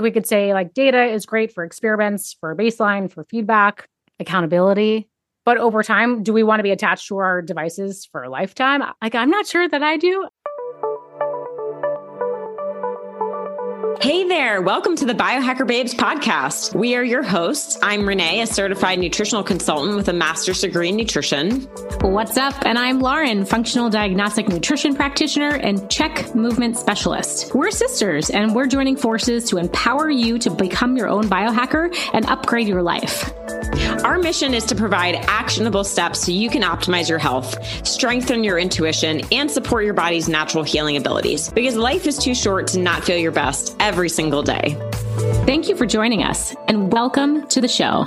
We could say like data is great for experiments, for baseline, for feedback, accountability. But over time, do we want to be attached to our devices for a lifetime? Like, I'm not sure that I do. Hey there. Welcome to the Biohacker Babes podcast. We are your hosts. I'm Renee, a certified nutritional consultant with a master's degree in nutrition. What's up? And I'm Lauren, functional diagnostic nutrition practitioner and CHEK movement specialist. We're sisters and we're joining forces to empower you to become your own biohacker and upgrade your life. Our mission is to provide actionable steps so you can optimize your health, strengthen your intuition, and support your body's natural healing abilities because life is too short to not feel your best every single day. Thank you for joining us and welcome to the show.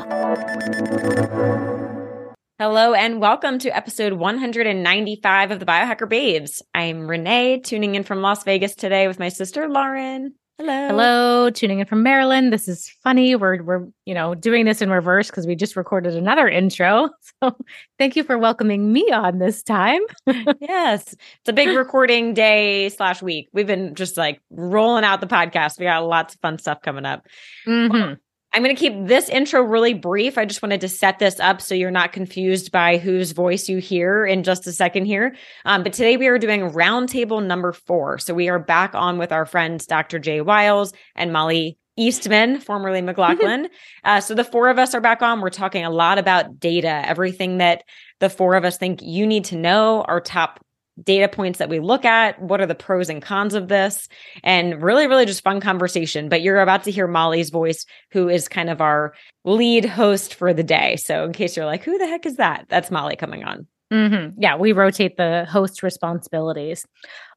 Hello and welcome to episode 195 of the Biohacker Babes. I'm Renee, tuning in from Las Vegas today with my sister Lauren. Hello. Hello, tuning in from Maryland. This is funny. We're we're you know doing this in reverse because we just recorded another intro. So thank you for welcoming me on this time. yes, it's a big recording day slash week. We've been just like rolling out the podcast. We got lots of fun stuff coming up. Mm-hmm. I'm going to keep this intro really brief. I just wanted to set this up so you're not confused by whose voice you hear in just a second here. Um, but today we are doing roundtable number four. So we are back on with our friends Dr. Jay Wiles and Mollie Eastman, formerly McGlocklin. uh, so the four of us are back on. We're talking a lot about data, everything that the four of us think you need to know, our top data points that we look at. What are the pros and cons of this? And really, really just fun conversation. But you're about to hear Mollie's voice, who is kind of our lead host for the day. So, in case you're like, who the heck is that? That's Molly coming on. Mm-hmm. Yeah, we rotate the host responsibilities.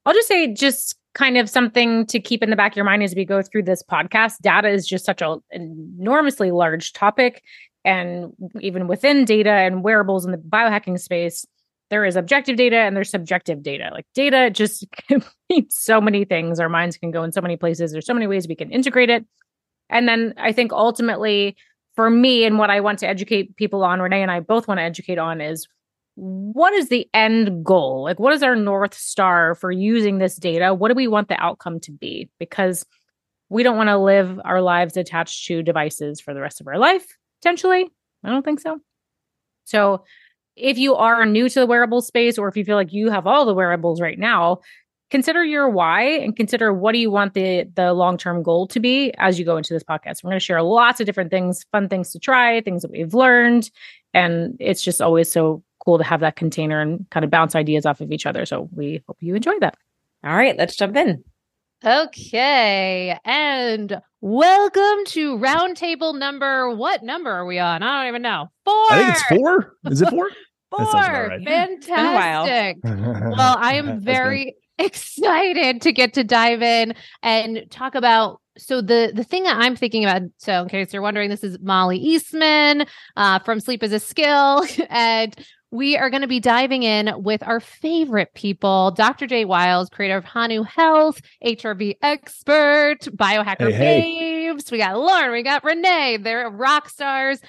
I'll just say, just kind of something to keep in the back of your mind as we go through this podcast. Data is just such an enormously large topic. And even within data and wearables in the biohacking space, there is objective data and there's subjective data. Like data just so many things. Our minds can go in so many places. There's so many ways we can integrate it. And then I think ultimately for me and what I want to educate people on, Renee and I both want to educate on is what is the end goal? Like what is our North Star for using this data? What do we want the outcome to be? Because we don't want to live our lives attached to devices for the rest of our life, potentially. I don't think so. So if you are new to the wearable space or if you feel like you have all the wearables right now consider your why and consider what do you want the the long-term goal to be as you go into this podcast. We're going to share lots of different things fun things to try things that we've learned and it's just always so cool to have that container and kind of bounce ideas off of each other. So we hope you enjoy that. All right let's jump in. Okay. And welcome to roundtable number. What number are we on? I don't even know. Four. I think it's four. Is it four? four. Right. Fantastic. well, I am very excited to get to dive in and talk about so the the thing that I'm thinking about, so in case you're wondering, this is Mollie Eastman uh, from Sleep is a Skill, and we are going to be diving in with our favorite people Dr. Jay Wiles, creator of Hanu Health, HRV expert, biohacker hey, babes. We got Lauren, we got Renee. They're rock stars.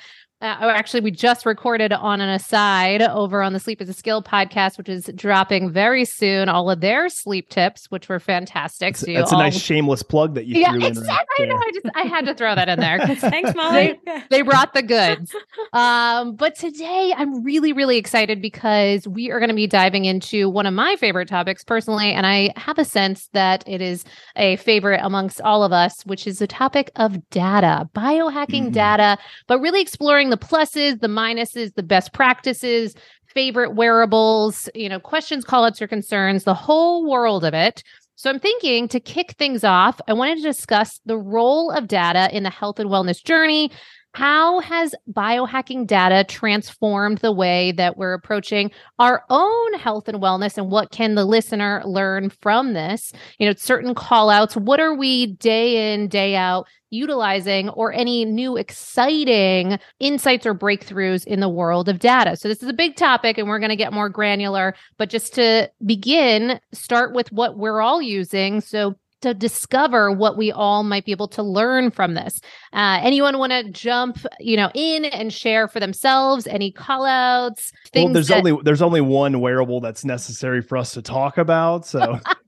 Uh, oh, actually, we just recorded on an aside over on the Sleep is a Skill podcast, which is dropping very soon. All of their sleep tips, which were fantastic. So that's all... a nice shameless plug that you yeah, threw exactly. in. Right I know. I just I had to throw that in there. Thanks, Mollie. They, they, brought the goods. Um, but today I'm really, really excited because we are going to be diving into one of my favorite topics personally, and I have a sense that it is a favorite amongst all of us, which is the topic of data, biohacking mm. data, but really exploring the pluses, the minuses, the best practices, favorite wearables, you know, questions, callouts, or concerns, the whole world of it. So I'm thinking to kick things off, I wanted to discuss the role of data in the health and wellness journey. How has biohacking data transformed the way that we're approaching our own health and wellness? And what can the listener learn from this? You know, certain call outs. What are we day in, day out utilizing or any new exciting insights or breakthroughs in the world of data. So this is a big topic and we're going to get more granular, but just to begin, start with what we're all using. So to discover what we all might be able to learn from this. Uh, anyone want to jump, you know, in and share for themselves any call outs? Well, there's that- only there's only one wearable that's necessary for us to talk about. So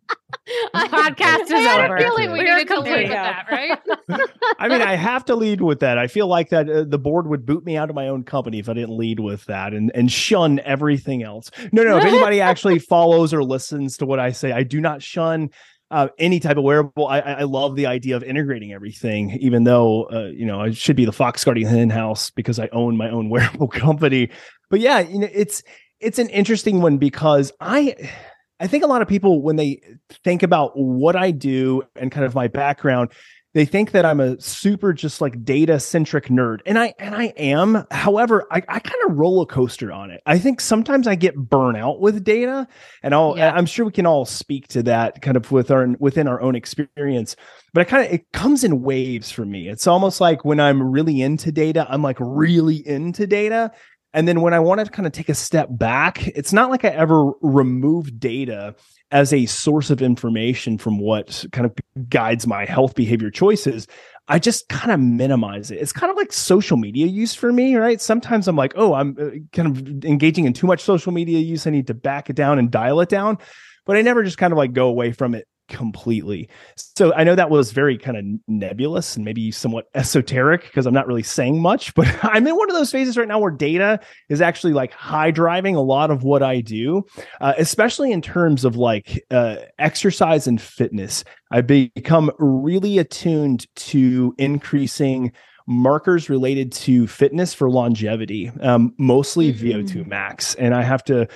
podcast is I had over. a feeling we We are needed to lead complete. with that, right? I mean, I have to lead with that. I feel like that uh, the board would boot me out of my own company if I didn't lead with that and and shun everything else. No, no. If anybody actually follows or listens to what I say, I do not shun uh, any type of wearable. I, I I love the idea of integrating everything, even though uh, you know I should be the fox guardian in house because I own my own wearable company. But yeah, you know, it's it's an interesting one because I I think a lot of people when they think about what I do and kind of my background, they think that I'm a super just like data centric nerd. And I and I am. However, I, I kind of roller coaster on it. I think sometimes I get burnout with data. And I'll Yeah. I'm sure we can all speak to that kind of with our within our own experience. But it kind of it comes in waves for me. It's almost like when I'm really into data, I'm like really into data. And then when I want to kind of take a step back, it's not like I ever remove data as a source of information from what kind of guides my health behavior choices. I just kind of minimize it. It's kind of like social media use for me, right? Sometimes I'm like, oh, I'm uh, kind of engaging in too much social media use. I need to back it down and dial it down. But I never just kind of like go away from it completely. So I know that was very kind of nebulous and maybe somewhat esoteric because I'm not really saying much, but I'm in one of those phases right now where data is actually like high driving a lot of what I do, uh, especially in terms of like uh, exercise and fitness. I've become really attuned to increasing markers related to fitness for longevity, um, mostly VO2 max. And I have to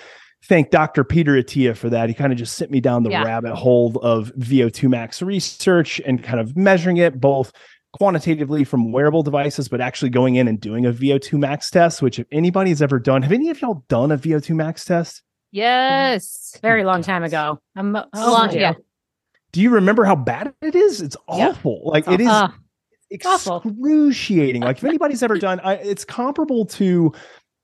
thank Dr. Peter Attia for that. He kind of just sent me down the Yeah. rabbit hole of VO2 max research and kind of measuring it both quantitatively from wearable devices, but actually going in and doing a VO2 max test, which if anybody's ever done, have any of y'all done a VO2 max test? yes. Very long time ago. I'm A long- overdue. yeah. Do you remember how bad it is? It's Yeah. awful. Like it is Uh, awful. excruciating. Like if anybody's ever done, I, it's comparable to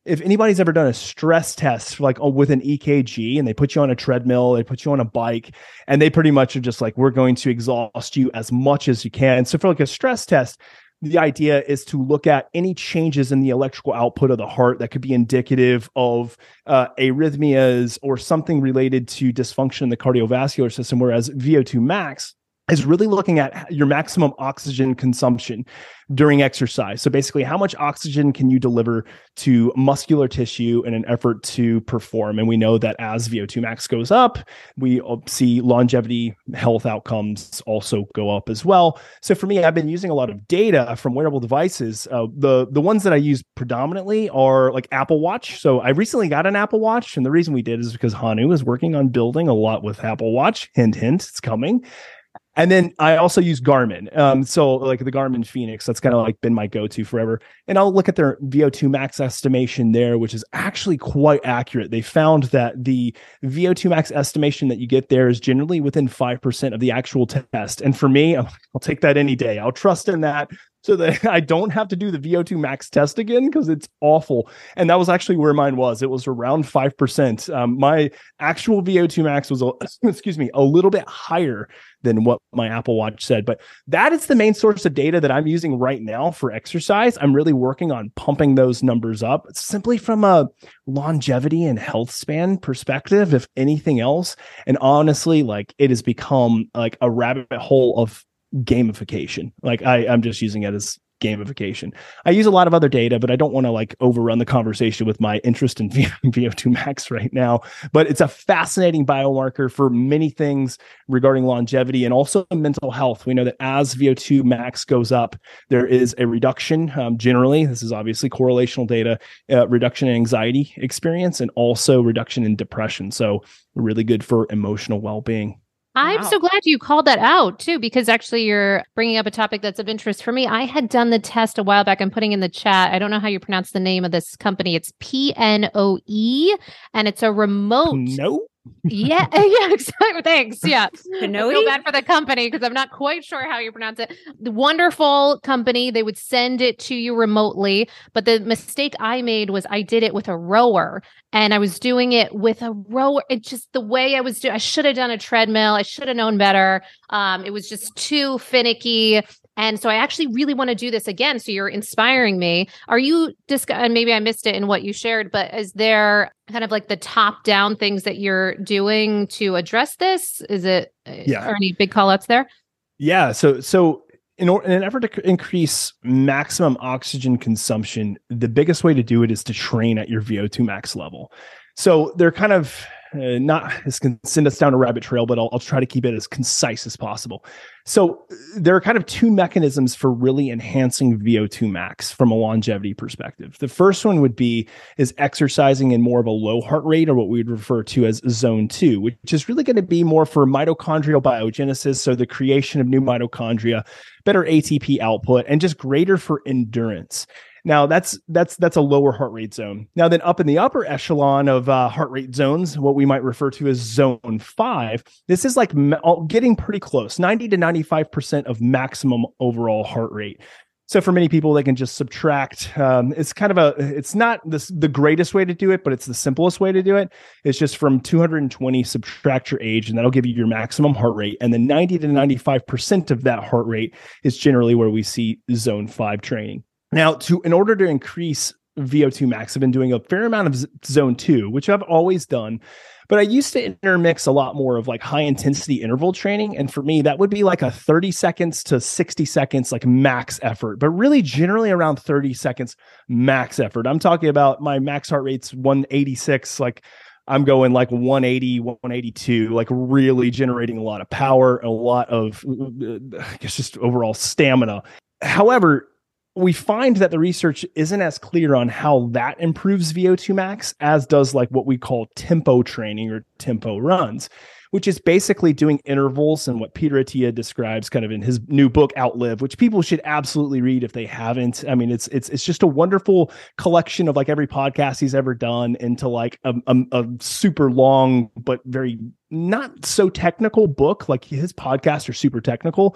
if anybody's ever done a stress test, like oh, with an EKG, and they put you on a treadmill, they put you on a bike, and they pretty much are just like, we're going to exhaust you as much as you can. So for like a stress test, the idea is to look at any changes in the electrical output of the heart that could be indicative of uh, arrhythmias or something related to dysfunction in the cardiovascular system. Whereas VO2 max is really looking at your maximum oxygen consumption during exercise. So basically, how much oxygen can you deliver to muscular tissue in an effort to perform? And we know that as VO2 max goes up, we see longevity health outcomes also go up as well. So for me, I've been using a lot of data from wearable devices. Uh, the the ones that I use predominantly are like Apple Watch. So I recently got an Apple Watch, and the reason we did is because Hanu is working on building a lot with Apple Watch. Hint, hint, it's coming. And then I also use Garmin. Um, so like the Garmin Fenix, that's kind of like been my go-to forever. And I'll look at their VO2 max estimation there, which is actually quite accurate. They found that the VO2 max estimation that you get there is generally within 5% of the actual test. And for me, I'll, I'll take that any day. I'll trust in that so that I don't have to do the VO2 max test again because it's awful. And that was actually where mine was. It was around 5%. Um, my actual VO2 max was, excuse me, a little bit higher than what my Apple Watch said. But that is the main source of data that I'm using right now for exercise. I'm really working on pumping those numbers up simply from a longevity and health span perspective, if anything else. And honestly, like it has become like a rabbit hole of gamification. Like I, I'm just using it as gamification. I use a lot of other data, but I don't want to like overrun the conversation with my interest in VO2 max right now. But it's a fascinating biomarker for many things regarding longevity and also mental health. We know that as VO2 max goes up, there is a reduction. Um, generally, this is obviously correlational data, uh, reduction in anxiety experience, and also reduction in depression. So really good for emotional well-being. I'm Wow. so glad you called that out too, because actually you're bringing up a topic that's of interest for me. I had done the test a while back. I'm putting in the chat. I don't know how you pronounce the name of this company. It's P N O E, and it's a remote. No. Yeah, yeah, exactly. Thanks. Yeah. I Pinoe? feel bad for the company because I'm not quite sure how you pronounce it. The wonderful company. They would send it to you remotely. But the mistake I made was I did it with a rower and I was doing it with a rower. It just the way I was doing, I should have done a treadmill. I should have known better. Um, it was just too finicky. And so I actually really want to do this again. So you're inspiring me. Are you discuss? And maybe I missed it in what you shared, but is there kind of like the top down things that you're doing to address this? Is it? Uh, yeah. Are any big call outs there? Yeah. So so in, or, in an effort to increase maximum oxygen consumption, the biggest way to do it is to train at your VO2 max level. So they're kind of uh, not this can send us down a rabbit trail, but I'll, I'll try to keep it as concise as possible. So there are kind of two mechanisms for really enhancing VO2 max from a longevity perspective. The first one would be is exercising in more of a low heart rate or what we would refer to as zone two, which is really going to be more for mitochondrial biogenesis. So the creation of new mitochondria, better ATP output, and just greater for endurance. Now that's that's that's a lower heart rate zone. Now then up in the upper echelon of uh, heart rate zones, what we might refer to as zone five, this is like getting pretty close, 90 to 95% of maximum overall heart rate. So for many people, they can just subtract. Um, it's kind of a, it's not the, the greatest way to do it, but it's the simplest way to do it. It's just from 220 subtract your age, and that'll give you your maximum heart rate. And then 90 to 95% of that heart rate is generally where we see zone five training. Now, to in order to increase VO2 max, I've been doing a fair amount of zone two, which I've always done. But I used to intermix a lot more of like high intensity interval training. And for me, that would be like a 30 seconds to 60 seconds, like max effort, but really generally around 30 seconds max effort. I'm talking about my max heart rate's 186, like I'm going like 180, 182, like really generating a lot of power, a lot of, uh, I guess, just overall stamina. However, we find that the research isn't as clear on how that improves VO2 max as does like what we call tempo training or tempo runs, which is basically doing intervals and what Peter Attia describes kind of in his new book Outlive, which people should absolutely read if they haven't. I mean, it's it's it's just a wonderful collection of like every podcast he's ever done into like a, a, a super long but very not so technical book. Like his podcasts are super technical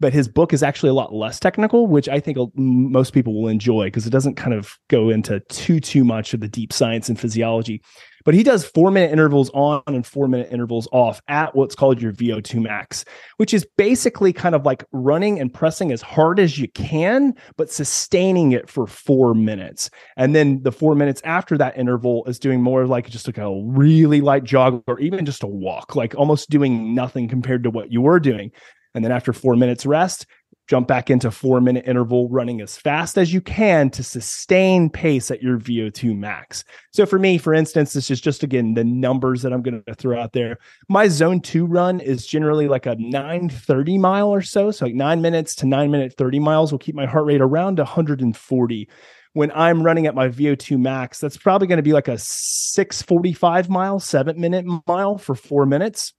but his book is actually a lot less technical, which I think most people will enjoy because it doesn't kind of go into too too much of the deep science and physiology. But he does four minute intervals on and four minute intervals off at what's called your VO2 max, which is basically kind of like running and pressing as hard as you can, but sustaining it for four minutes. And then the four minutes after that interval is doing more like just like a really light jog or even just a walk, like almost doing nothing compared to what you were doing. And then after four minutes rest, jump back into four minute interval running as fast as you can to sustain pace at your VO2 max. So for me, for instance, this is just again the numbers that I'm going to throw out there. My zone two run is generally like a 930 mile or so. So like nine minutes to nine minute 30 miles will keep my heart rate around 140 when I'm running at my VO2 max, that's probably going to be like a 645 mile, seven minute mile for four minutes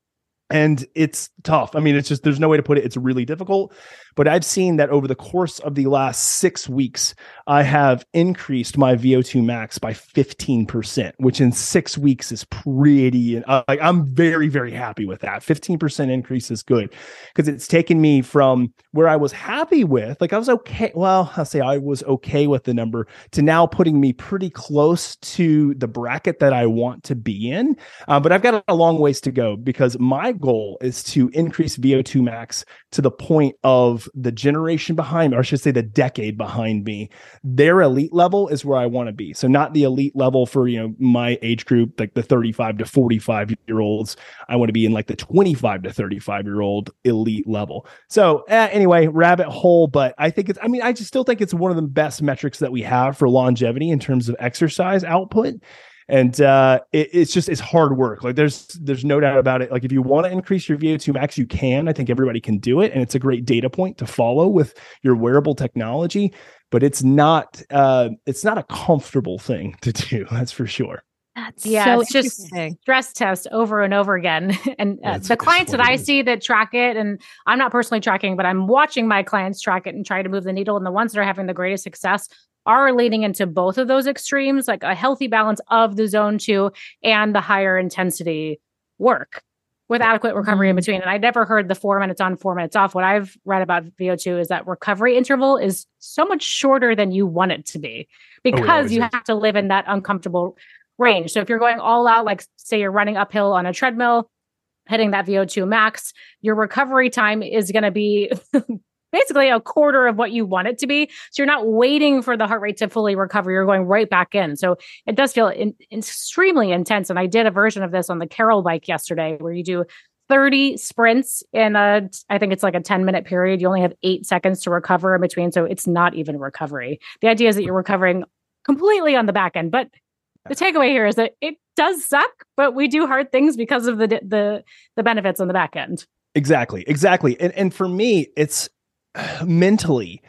and it's tough. I mean, it's just there's no way to put it. It's really difficult. But I've seen that over the course of the last six weeks, I have increased my VO2 max by 15%, which in six weeks is pretty. Uh, like I'm very, very happy with that. 15% increase is good because it's taken me from where I was happy with, like I was okay. Well, I'll say I was okay with the number to now putting me pretty close to the bracket that I want to be in. Uh, but I've got a long ways to go because my goal is to increase VO2 max to the point of the generation behind or I should say the decade behind me. Their elite level is where I want to be. So not the elite level for, you know, my age group, like the 35 to 45 year olds. I want to be in like the 25 to 35 year old elite level. So eh, anyway, rabbit hole, but I think it's, I mean, I just still think it's one of the best metrics that we have for longevity in terms of exercise output and uh, it, it's just it's hard work. Like there's there's no doubt about it. Like if you want to increase your VO2 max, you can. I think everybody can do it, and it's a great data point to follow with your wearable technology. But it's not uh, it's not a comfortable thing to do. That's for sure. That's yeah, so it's just stress test over and over again. and uh, the clients that I see that track it, and I'm not personally tracking, but I'm watching my clients track it and try to move the needle. And the ones that are having the greatest success are leading into both of those extremes, like a healthy balance of the zone two and the higher intensity work with adequate recovery in mm-hmm. between. And I never heard the four minutes on, four minutes off. What I've read about VO2 is that recovery interval is so much shorter than you want it to be because oh, yeah, you have to live in that uncomfortable range. So if you're going all out, like say you're running uphill on a treadmill, hitting that VO2 max, your recovery time is going to be basically a quarter of what you want it to be. So you're not waiting for the heart rate to fully recover. You're going right back in. So it does feel in, extremely intense. And I did a version of this on the Carol bike yesterday where you do 30 sprints in a, I think it's like a 10 minute period. You only have eight seconds to recover in between. So it's not even recovery. The idea is that you're recovering completely on the back end. But the takeaway here is that it does suck, but we do hard things because of the the the benefits on the back end. Exactly. Exactly. And and for me, it's mentally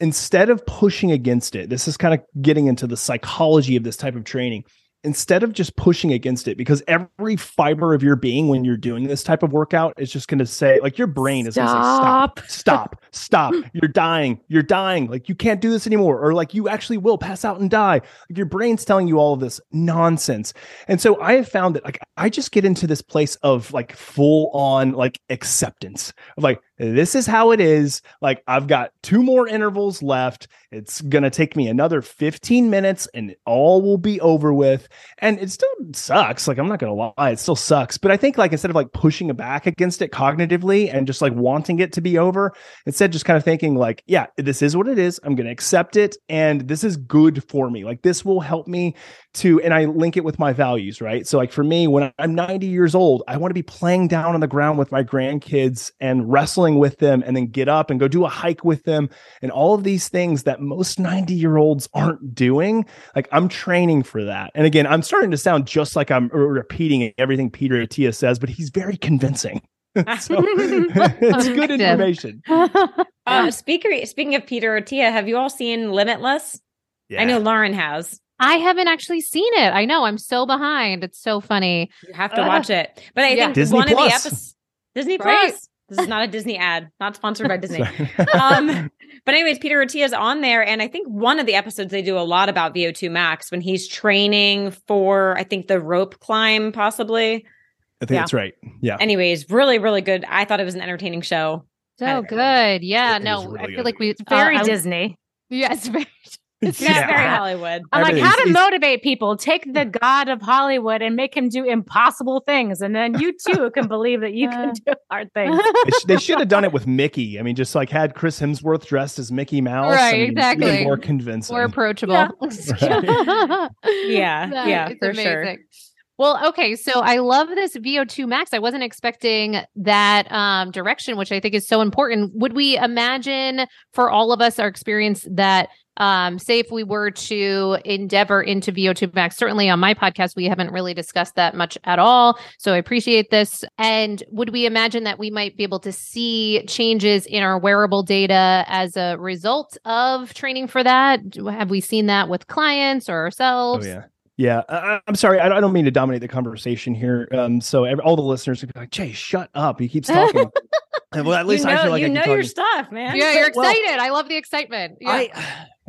instead of pushing against it. This is kind of getting into the psychology of this type of training instead of just pushing against it because every fiber of your being when you're doing this type of workout is just going to say like your brain is to say stop stop. stop you're dying you're dying. Like you can't do this anymore or like you actually will pass out and die. Like your brain's telling you all of this nonsense. And so i have found that like i just get into this place of like full on like acceptance of like this is how it is like i've got two more intervals left it's going to take me another 15 minutes and all will be over with. And it still sucks. Like, I'm not going to lie, it still sucks. But I think, like, instead of like pushing back against it cognitively and just like wanting it to be over, instead just kind of thinking, like, yeah, this is what it is. I'm going to accept it. And this is good for me. Like, this will help me to, and I link it with my values, right? So, like, for me, when I'm 90 years old, I want to be playing down on the ground with my grandkids and wrestling with them and then get up and go do a hike with them and all of these things that most 90 year olds aren't doing. Like, I'm training for that. And again, I'm starting to sound just like I'm repeating everything Peter Attia says, but he's very convincing. so, it's good information. Uh, speaker, speaking of Peter Attia, have you all seen Limitless? Yeah. I know Lauren has. I haven't actually seen it. I know I'm so behind. It's so funny. You have to uh, watch it. But I yeah. think Disney one Plus. of the episodes Disney right. Plus. This is not a Disney ad, not sponsored by Disney. um, but anyways, Peter Attia's on there, and I think one of the episodes they do a lot about VO2 Max when he's training for, I think the rope climb, possibly. I think yeah. that's right. Yeah. Anyways, really, really good. I thought it was an entertaining show. So good. Yeah. It no, really I feel good. like we it's very uh, Disney. Yes, very it's yeah. very Hollywood. I'm like, how to motivate people? Take the god of Hollywood and make him do impossible things, and then you too can believe that you can do hard things. they should have done it with Mickey. I mean, just like had Chris Hemsworth dressed as Mickey Mouse, right? I mean, exactly. More convincing, more approachable. Yeah, right. yeah, yeah, for amazing. sure. Well, okay. So I love this VO2 max. I wasn't expecting that um, direction, which I think is so important. Would we imagine for all of us our experience that um, say if we were to endeavor into VO2 max, certainly on my podcast, we haven't really discussed that much at all. So I appreciate this. And would we imagine that we might be able to see changes in our wearable data as a result of training for that? Have we seen that with clients or ourselves? Oh, yeah. Yeah, I, am sorry. I, I, don't mean to dominate the conversation here. Um, so every, all the listeners would be like, "Jay, shut up! He keeps talking." well, at least you know, I feel like you I know your stuff, man. Yeah, you're excited. Well, I love the excitement. Yeah. I,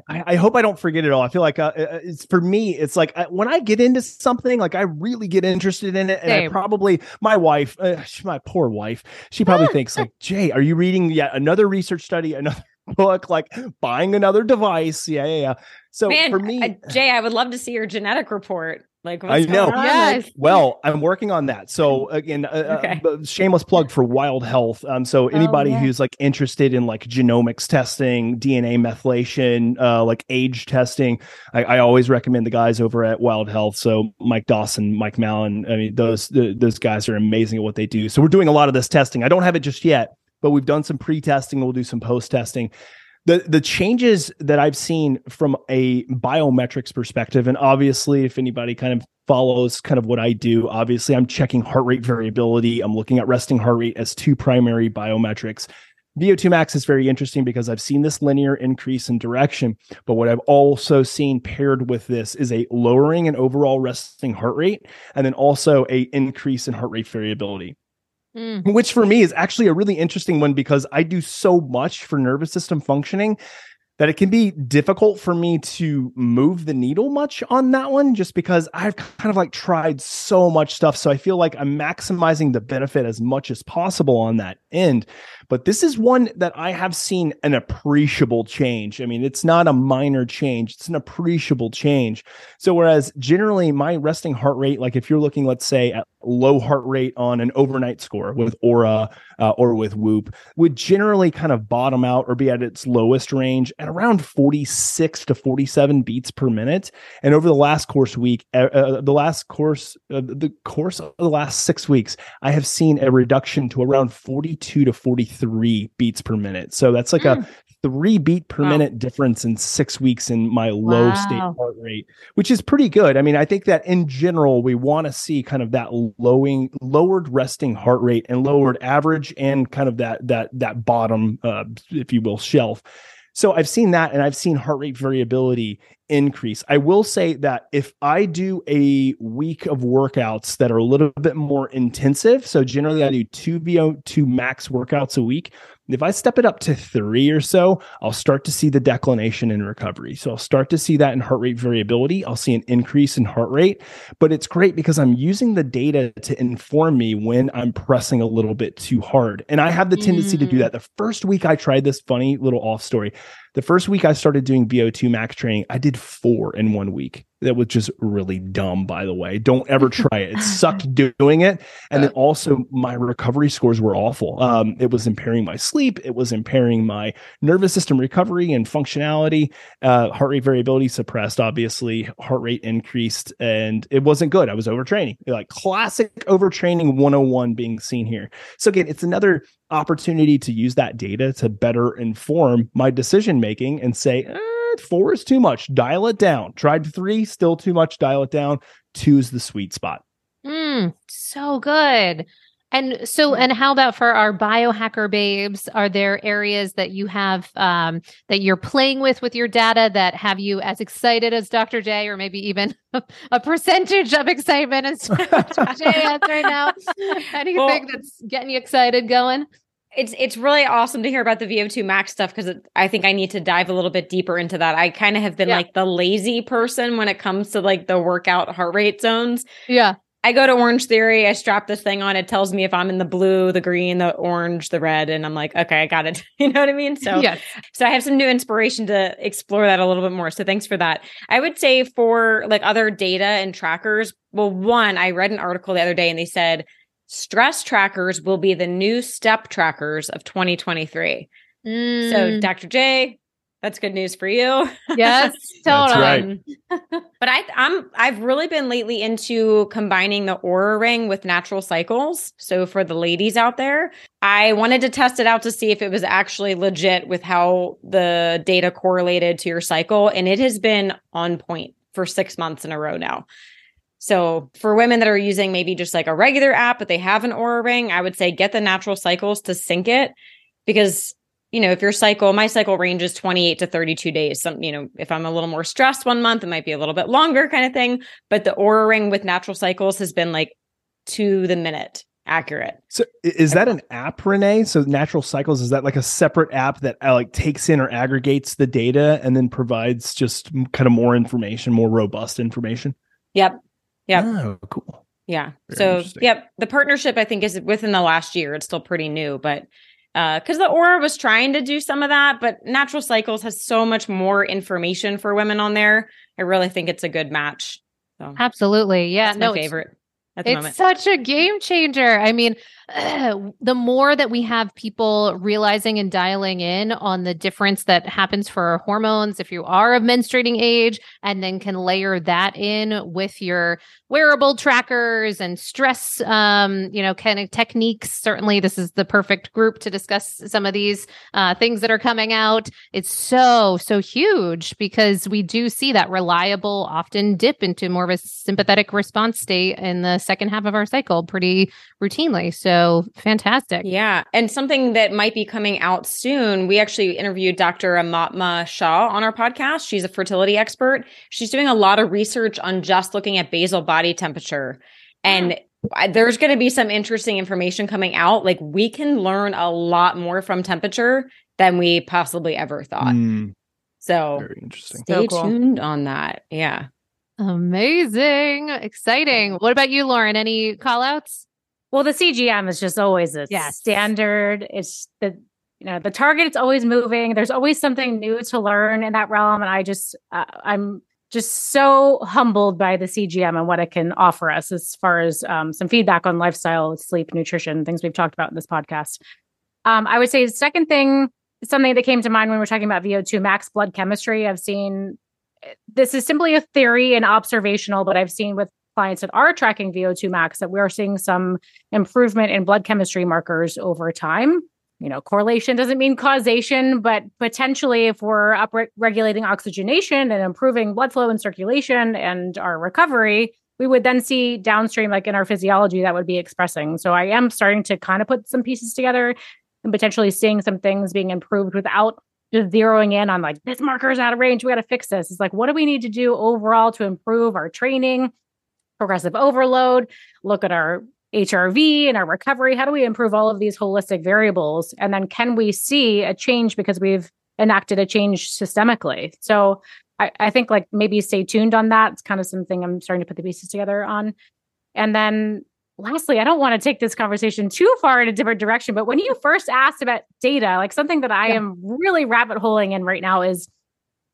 I, I, hope I don't forget it all. I feel like uh, uh, uh it's for me. It's like I, uh, when I get into something, like I really get interested in it, and Same. I probably my wife, uh, my poor wife, she probably thinks like, Jay, are you reading yet another research study, another book, like buying another device? Yeah, yeah, yeah. So Man, for me, uh, Jay, I would love to see your genetic report. Like, I know. Yes. Well, I'm working on that. So again, uh, okay. uh, shameless plug for Wild Health. Um, so oh, anybody oh, yeah. who's like interested in like genomics testing, DNA methylation, uh, like age testing, I, I, always recommend the guys over at Wild Health. So Mike Dawson, Mike Mallin. I mean, those the, those guys are amazing at what they do. So we're doing a lot of this testing. I don't have it just yet, but we've done some pre-testing. We'll do some post-testing the the changes that I've seen from a biometrics perspective, and obviously, if anybody kind of follows kind of what I do, obviously, I'm checking heart rate variability. I'm looking at resting heart rate as two primary biometrics. VO2 max is very interesting because I've seen this linear increase in direction, but what I've also seen paired with this is a lowering in overall resting heart rate, and then also a increase in heart rate variability. Mm. Which for me is actually a really interesting one because I do so much for nervous system functioning that it can be difficult for me to move the needle much on that one just because I've kind of like tried so much stuff. So I feel like I'm maximizing the benefit as much as possible on that end. But this is one that I have seen an appreciable change. I mean, it's not a minor change, it's an appreciable change. So, whereas generally my resting heart rate, like if you're looking, let's say, at low heart rate on an overnight score with Oura uh, or with Whoop would generally kind of bottom out or be at its lowest range at around 46 to 47 beats per minute. And over the last course week, uh, the last course, uh, the course of the last six weeks, I have seen a reduction to around 42 to 43 beats per minute. So that's like mm. a three beat per wow. minute difference in six weeks in my low wow. state heart rate, which is pretty good. I mean, I think that in general, we want to see kind of that lowing, lowered resting heart rate and lowered average and kind of that that that bottom, uh, if you will, shelf. So I've seen that and I've seen heart rate variability increase. I will say that if I do a week of workouts that are a little bit more intensive, so generally I do two VO2 max workouts a week, if I step it up to three or so, I'll start to see the declination in recovery. So I'll start to see that in heart rate variability. I'll see an increase in heart rate, but it's great because I'm using the data to inform me when I'm pressing a little bit too hard. And I have the tendency mm. to do mm. that. The first week I tried this funny little off story. The first week I started doing VO2 max training, I did four in one week that was just really dumb by the way. Don't ever try it. It sucked doing it. And then also my recovery scores were awful. Um, it was impairing my sleep. It was impairing my nervous system recovery and functionality. Uh, heart rate variability suppressed obviously. Heart rate increased and it wasn't good. I was overtraining. Like classic overtraining 101 being seen here. So again it's another opportunity to use that data to better inform my decision making and say eh, Four is too much. Dial it down. Tried three, still too much. Dial it down. Two is the sweet spot. Mm, so good. And so, and how about for our biohacker babes? Are there areas that you have um, that you're playing with with your data that have you as excited as Dr. J, or maybe even a percentage of excitement as Dr. J has right now? Anything well, that's getting you excited going? It's it's really awesome to hear about the VO2 max stuff because I think I need to dive a little bit deeper into that. I kind of have been yeah. like the lazy person when it comes to like the workout heart rate zones. Yeah. I go to Orange Theory, I strap this thing on, it tells me if I'm in the blue, the green, the orange, the red, and I'm like, okay, I got it. you know what I mean? So yes. so I have some new inspiration to explore that a little bit more. So thanks for that. I would say for like other data and trackers, well, one, I read an article the other day and they said stress trackers will be the new step trackers of 2023. Mm. So, Dr. J, that's good news for you. Yes, totally. right. but I, I'm I've really been lately into combining the Oura Ring with natural cycles. So for the ladies out there, I wanted to test it out to see if it was actually legit with how the data correlated to your cycle, and it has been on point for six months in a row now. So for women that are using maybe just like a regular app, but they have an Oura ring, I would say get the natural cycles to sync it because you know, if your cycle, my cycle range is 28 to 32 days. Some, you know, if I'm a little more stressed one month, it might be a little bit longer kind of thing. But the Oura ring with natural cycles has been like to the minute accurate. So is that an app, Renee? So natural cycles, is that like a separate app that uh, like takes in or aggregates the data and then provides just kind of more information, more robust information? Yep. Yep. Oh, cool. Yeah. Very so, yep, the partnership I think is within the last year. It's still pretty new, but because uh, the Oura was trying to do some of that, but Natural Cycles has so much more information for women on there. I really think it's a good match. So, Absolutely, yeah. no, my favorite. it's moment. such a game changer. I mean, the more that we have people realizing and dialing in on the difference that happens for hormones if you are of menstruating age and then can layer that in with your wearable trackers and stress um, you know kind of techniques. Certainly this is the perfect group to discuss some of these uh, things that are coming out. It's so so huge because we do see that reliable often dip into more of a sympathetic response state in the second half of our cycle pretty routinely. So so fantastic. Yeah. And something that might be coming out soon, we actually interviewed Dr. Aumatma Shah on our podcast. She's a fertility expert. She's doing a lot of research on just looking at basal body temperature. And there's going to be some interesting information coming out. Like we can learn a lot more from temperature than we possibly ever thought. Mm, so very interesting. Stay so cool. tuned on that. Yeah. Amazing. Exciting. What about you, Lauren? Any call outs? Well, the CGM is just always a yes. standard. It's the you know the target is always moving. There's always something new to learn in that realm, and I just uh, I'm just so humbled by the CGM and what it can offer us as far as um, some feedback on lifestyle, sleep, nutrition, things we've talked about in this podcast. Um, I would say the second thing, something that came to mind when we're talking about VO2 max blood chemistry. I've seen this is simply a theory and observational, but I've seen with clients that are tracking VO2 max that we are seeing some improvement in blood chemistry markers over time you know, correlation doesn't mean causation, but potentially if we're up regulating oxygenation and improving blood flow and circulation and our recovery, we would then see downstream, like in our physiology, that would be expressing. So I am starting to kind of put some pieces together and potentially seeing some things being improved without just zeroing in on like this marker is out of range. We got to fix this. It's like, what do we need to do overall to improve our training, progressive overload, look at our HRV and our recovery? How do we improve all of these holistic variables? And then can we see a change because we've enacted a change systemically? So I, I think like maybe stay tuned on that. It's kind of something I'm starting to put the pieces together on. And then lastly, I don't want to take this conversation too far in a different direction, but when you first asked about data, like something that I yeah. am really rabbit holing in right now is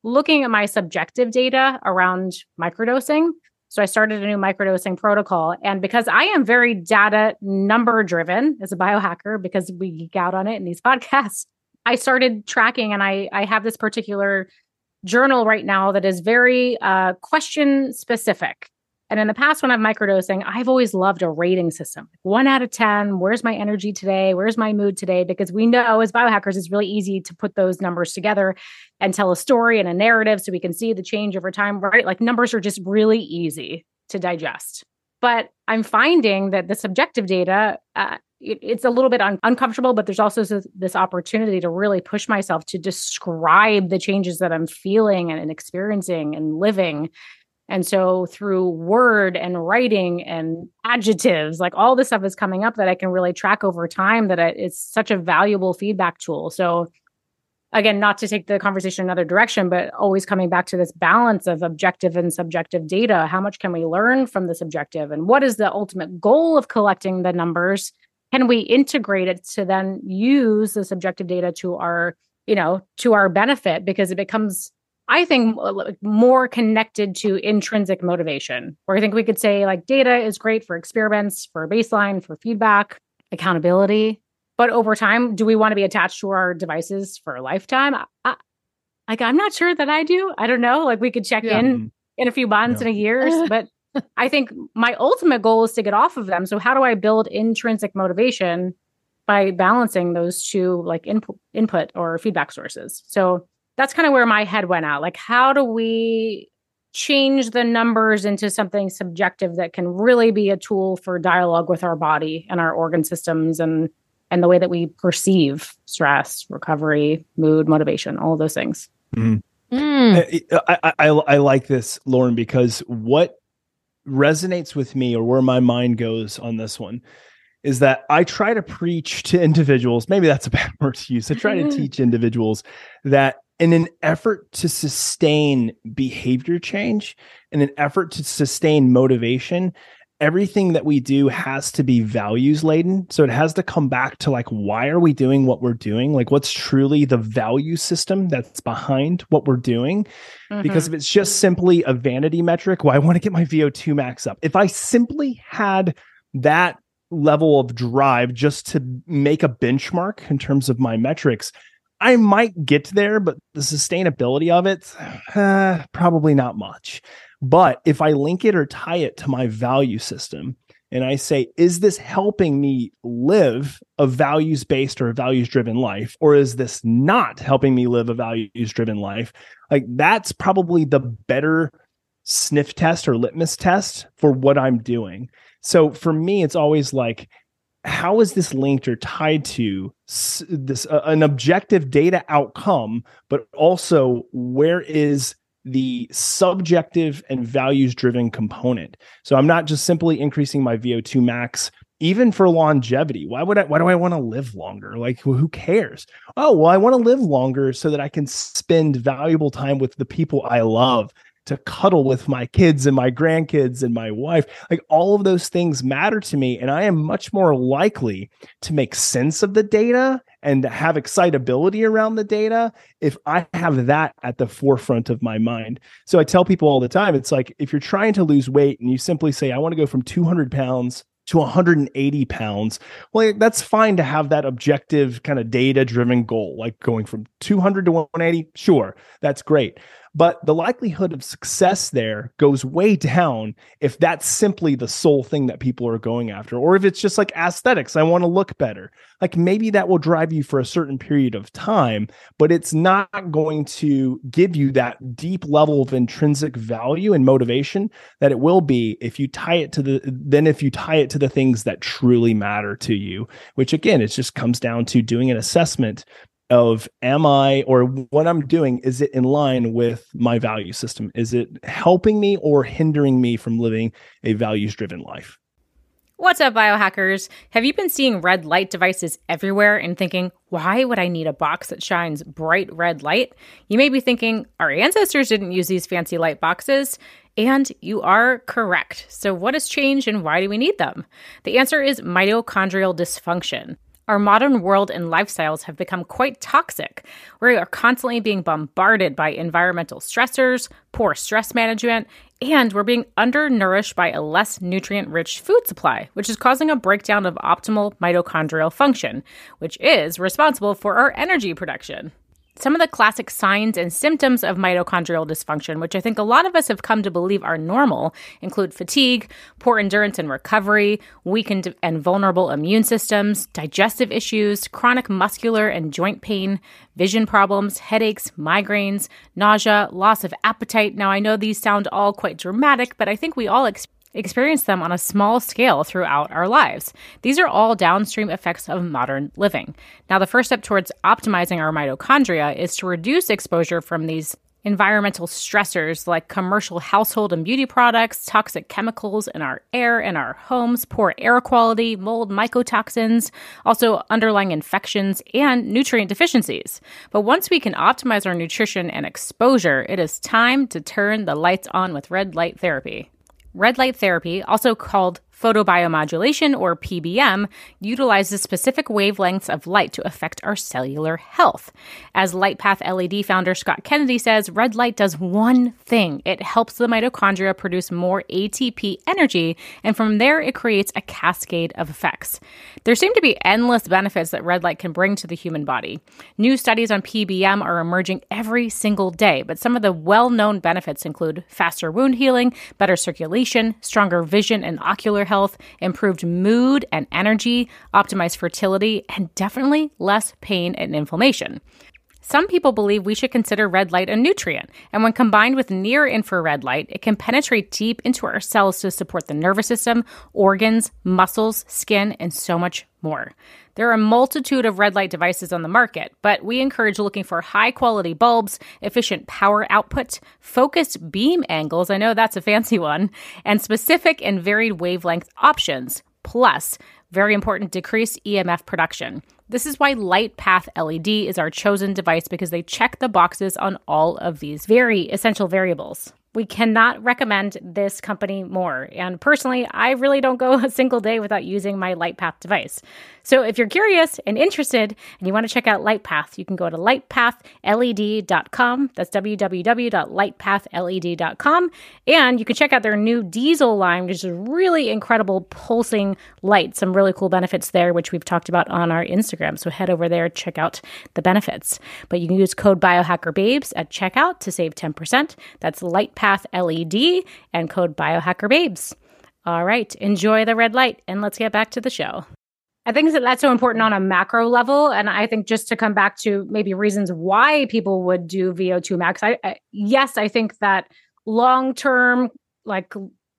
looking at my subjective data around microdosing. So I started a new microdosing protocol. And because I am very data number driven as a biohacker, because we geek out on it in these podcasts, I started tracking and I, I have this particular journal right now that is very uh, question specific. And in the past, when I'm microdosing, I've always loved a rating system. One out of 10, where's my energy today? Where's my mood today? Because we know as biohackers, it's really easy to put those numbers together and tell a story and a narrative so we can see the change over time, right? Like numbers are just really easy to digest. But I'm finding that the subjective data, uh, it, it's a little bit un- uncomfortable, but there's also this, opportunity to really push myself to describe the changes that I'm feeling and, and experiencing and living and so through word and writing and adjectives, like all this stuff is coming up that I can really track over time that it's such a valuable feedback tool. So again, not to take the conversation another direction, but always coming back to this balance of objective and subjective data. How much can we learn from the subjective? And what is the ultimate goal of collecting the numbers? Can we integrate it to then use the subjective data to our, you know, to our benefit because it becomes I think more connected to intrinsic motivation, where I think we could say like data is great for experiments, for baseline, for feedback, accountability. But over time, do we want to be attached to our devices for a lifetime? I, like, I'm not sure that I do. I don't know. Like, we could check yeah. in mm-hmm. in a few months yeah. and a year, but I think my ultimate goal is to get off of them. So, how do I build intrinsic motivation by balancing those two like input input or feedback sources? So, that's kind of where my head went out. Like, how do we change the numbers into something subjective that can really be a tool for dialogue with our body and our organ systems and and the way that we perceive stress, recovery, mood, motivation, all those things. Mm. Mm. I, I, I like this, Lauren, because what resonates with me or where my mind goes on this one is that I try to preach to individuals. Maybe that's a bad word to use. I try to teach individuals that in an effort to sustain behavior change, in an effort to sustain motivation, everything that we do has to be values laden. So it has to come back to like, why are we doing what we're doing? Like, what's truly the value system that's behind what we're doing? Mm-hmm. Because if it's just simply a vanity metric, well, I want to get my VO2 max up. If I simply had that level of drive just to make a benchmark in terms of my metrics, I might get there, but the sustainability of it, uh, probably not much. But if I link it or tie it to my value system, and I say, is this helping me live a values based or a values driven life? Or is this not helping me live a values driven life? Like, that's probably the better sniff test or litmus test for what I'm doing. So for me, it's always like, how is this linked or tied to this uh, an objective data outcome but also where is the subjective and values driven component? So i'm not just simply increasing my vo2 max even for longevity. Why would i why do i want to live longer? Like who cares? Oh well i want to live longer so that i can spend valuable time with the people i love to cuddle with my kids and my grandkids and my wife. Like all of those things matter to me. And I am much more likely to make sense of the data and have excitability around the data if I have that at the forefront of my mind. So I tell people all the time it's like if you're trying to lose weight and you simply say, I want to go from 200 pounds to 180 pounds. Well, that's fine to have that objective kind of data driven goal, like going from 200 to 180. Sure, that's great. But the likelihood of success there goes way down if that's simply the sole thing that people are going after, or if it's just like aesthetics, I want to look better. Like maybe that will drive you for a certain period of time, but it's not going to give you that deep level of intrinsic value and motivation that it will be if you tie it to the, then if you tie it to the things that truly matter to you, which again, it just comes down to doing an assessment of am I or what I'm doing, is it in line with my value system? Is it helping me or hindering me from living a values driven life? What's up, biohackers? Have you been seeing red light devices everywhere and thinking, why would I need a box that shines bright red light? You may be thinking, our ancestors didn't use these fancy light boxes. And you are correct. So, what has changed and why do we need them? The answer is mitochondrial dysfunction. Our modern world and lifestyles have become quite toxic. We are constantly being bombarded by environmental stressors, poor stress management, and we're being undernourished by a less nutrient rich food supply, which is causing a breakdown of optimal mitochondrial function, which is responsible for our energy production. Some of the classic signs and symptoms of mitochondrial dysfunction, which I think a lot of us have come to believe are normal, include fatigue, poor endurance and recovery, weakened and vulnerable immune systems, digestive issues, chronic muscular and joint pain, vision problems, headaches, migraines, nausea, loss of appetite. Now, I know these sound all quite dramatic, but I think we all experience experience them on a small scale throughout our lives. These are all downstream effects of modern living. Now, the first step towards optimizing our mitochondria is to reduce exposure from these environmental stressors like commercial household and beauty products, toxic chemicals in our air and our homes, poor air quality, mold, mycotoxins, also underlying infections and nutrient deficiencies. But once we can optimize our nutrition and exposure, it is time to turn the lights on with red light therapy. Red light therapy, also called Photobiomodulation, or PBM, utilizes specific wavelengths of light to affect our cellular health. As LightPath LED founder Scott Kennedy says, red light does one thing it helps the mitochondria produce more ATP energy, and from there, it creates a cascade of effects. There seem to be endless benefits that red light can bring to the human body. New studies on PBM are emerging every single day, but some of the well known benefits include faster wound healing, better circulation, stronger vision and ocular health, improved mood and energy, optimized fertility, and definitely less pain and inflammation. Some people believe we should consider red light a nutrient, and when combined with near infrared light, it can penetrate deep into our cells to support the nervous system, organs, muscles, skin, and so much more. There are a multitude of red light devices on the market, but we encourage looking for high quality bulbs, efficient power output, focused beam angles, I know that's a fancy one, and specific and varied wavelength options. Plus, very important, decreased EMF production. This is why LightPath LED is our chosen device because they check the boxes on all of these very essential variables. We cannot recommend this company more. And personally, I really don't go a single day without using my LightPath device. So if you're curious and interested and you want to check out LightPath, you can go to lightpathled.com. That's www.lightpathled.com. And you can check out their new diesel line, which is a really incredible pulsing light. Some really cool benefits there, which we've talked about on our Instagram. So head over there, check out the benefits. But you can use code BiohackerBabes at checkout to save 10%. That's LightPath LED and code BiohackerBabes. All right, enjoy the red light and let's get back to the show. I think that that's so important on a macro level. And I think just to come back to maybe reasons why people would do VO2 max, I, I yes, I think that long term, like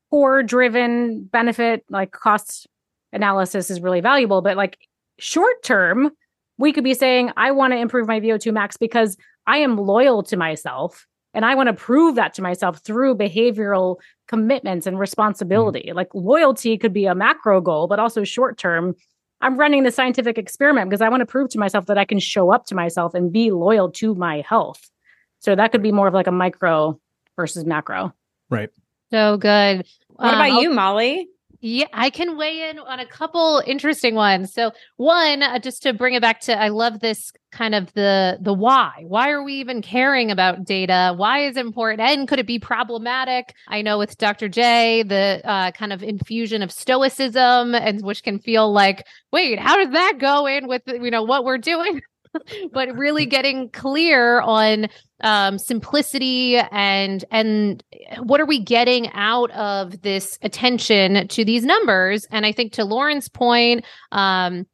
core driven benefit, like cost analysis is really valuable. But like short term, we could be saying, I want to improve my VO2 max because I am loyal to myself and I want to prove that to myself through behavioral commitments and responsibility. Mm-hmm. Like loyalty could be a macro goal, but also short term I'm running the scientific experiment because I want to prove to myself that I can show up to myself and be loyal to my health. So that could be more of like a micro versus macro. Right. So good. What um, about you, Mollie? Yeah, I can weigh in on a couple interesting ones. So, one, uh, just to bring it back to, I love this kind of the the why. Why are we even caring about data? Why is it important? And could it be problematic? I know with Dr. J, the uh, kind of infusion of stoicism, and which can feel like, wait, how does that go in with you know what we're doing? but really getting clear on um, simplicity and and what are we getting out of this attention to these numbers? And i think to lauren's point um,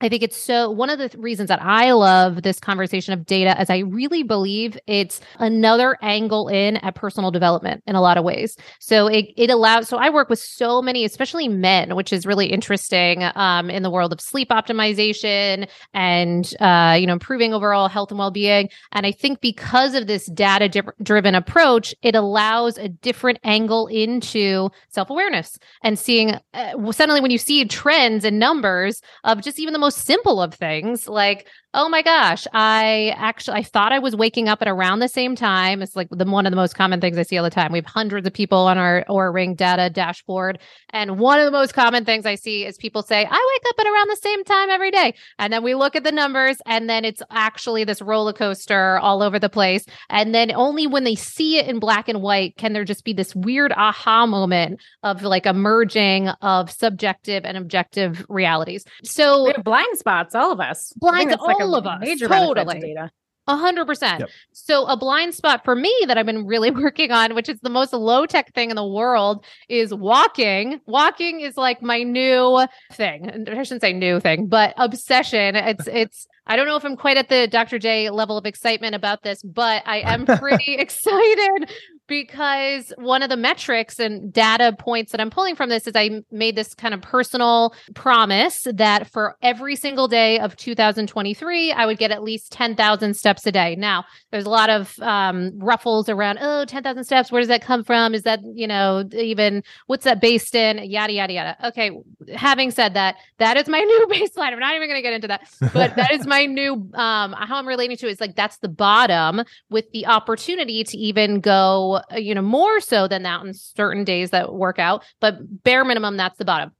I think it's so one of the th- reasons that I love this conversation of data as I really believe it's another angle in at personal development in a lot of ways. So it, it allows, so I work with so many, especially men, which is really interesting um, in the world of sleep optimization and, uh, you know, improving overall health and well-being. And I think because of this data di- driven approach, it allows a different angle into self-awareness and seeing uh, suddenly when you see trends and numbers of just even the most most simple of things like oh my gosh, I actually I thought I was waking up at around the same time. It's like the one of the most common things I see all the time. We have hundreds of people on our Oura Ring data dashboard, and one of the most common things I see is people say, "I wake up at around the same time every day," and then we look at the numbers, and then it's actually this roller coaster all over the place. And then only when they see it in black and white can there just be this weird aha moment of like a merging of subjective and objective realities. So blind spots, all of us. Blind like all of us. Major totally. data. A hundred percent. So a blind spot for me that I've been really working on, which is the most low tech thing in the world, is walking. Walking is like my new thing. I shouldn't say new thing, but obsession. It's it's I don't know if I'm quite at the Dr. J level of excitement about this, but I am pretty excited because one of the metrics and data points that I'm pulling from this is I made this kind of personal promise that for every single day of 2023, I would get at least 10,000 steps a day. Now, there's a lot of um, ruffles around, oh, 10,000 steps. Where does that come from? Is that, you know, even what's that based in? Yada, yada, yada. Okay. Having said that, that is my new baseline. I'm not even going to get into that, but that is my new, um, how I'm relating to it is like that's the bottom with the opportunity to even go uh, you know, more so than that on certain days that work out, but bare minimum, that's the bottom.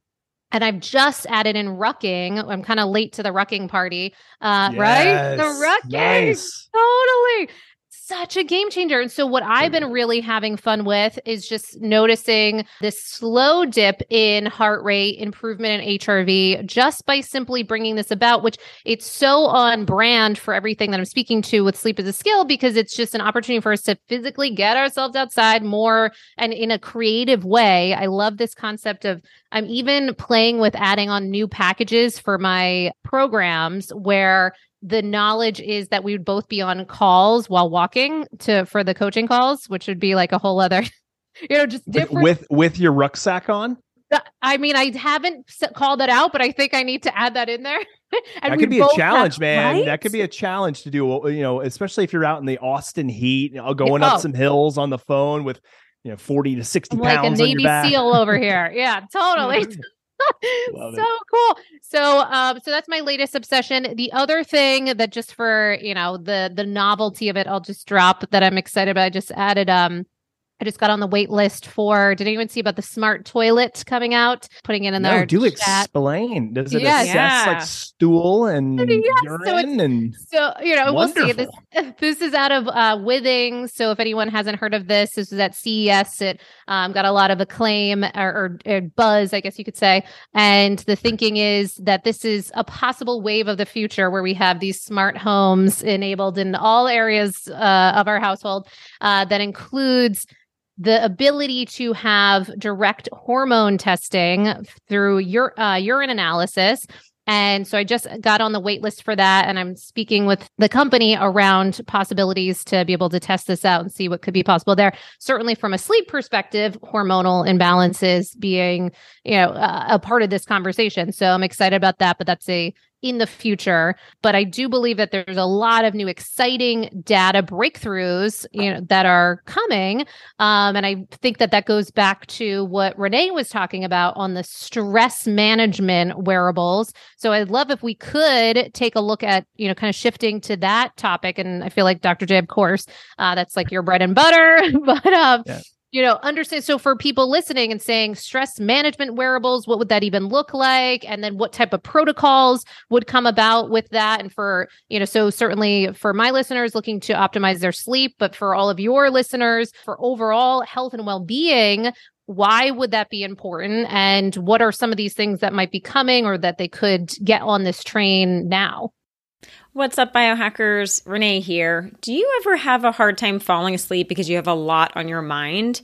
And I've just added in rucking. I'm kind of late to the rucking party, uh, yes, right? The rucking, nice. totally such a game changer. And so, what I've been really having fun with is just noticing this slow dip in heart rate improvement in HRV just by simply bringing this about, which it's so on brand for everything that I'm speaking to with Sleep Is A Skill because it's just an opportunity for us to physically get ourselves outside more and in a creative way. I love this concept of I'm even playing with adding on new packages for my programs where the knowledge is that we would both be on calls while walking to for the coaching calls, which would be like a whole other, you know, just different with with your rucksack on. Uh, I mean, I haven't called that out, but I think I need to add that in there. and that could be a challenge, have, man. Right? That could be a challenge to do. You know, especially if you're out in the Austin heat, you know, going oh. up some hills on the phone with you know 40 to 60 I'm pounds like a Navy SEAL over here. Yeah, totally. so it. cool. So um so that's my latest obsession. The other thing that just for, you know, the the novelty of it, I'll just drop that I'm excited about. I just added um I just got on the wait list for. Did anyone see about the smart toilet coming out? Putting it in no, there. Do chat. explain. Does it yes. assess yeah. like stool and yes. urine so and so you know wonderful. we'll see. This this is out of uh, Withings. So if anyone hasn't heard of this, this is at CES. It um, got a lot of acclaim or, or, or buzz, I guess you could say. And the thinking is that this is a possible wave of the future where we have these smart homes enabled in all areas uh, of our household. Uh, that includes the ability to have direct hormone testing through your uh, urine analysis. And so I just got on the wait list for that. And I'm speaking with the company around possibilities to be able to test this out and see what could be possible there. Certainly from a sleep perspective, hormonal imbalances being, you know, uh, a part of this conversation. So I'm excited about that, but that's a in the future. But I do believe that there's a lot of new exciting data breakthroughs, you know, that are coming. Um, and I think that that goes back to what Renee was talking about on the stress management wearables. So I'd love if we could take a look at, you know, kind of shifting to that topic. And I feel like Dr. J, of course, uh, that's like your bread and butter. but um, yeah you know, understand. So for people listening and saying stress management wearables, what would that even look like? And then what type of protocols would come about with that? And for, you know, so certainly for my listeners looking to optimize their sleep, but for all of your listeners for overall health and well being, why would that be important? And what are some of these things that might be coming or that they could get on this train now? What's up, biohackers? Renee here. Do you ever have a hard time falling asleep because you have a lot on your mind?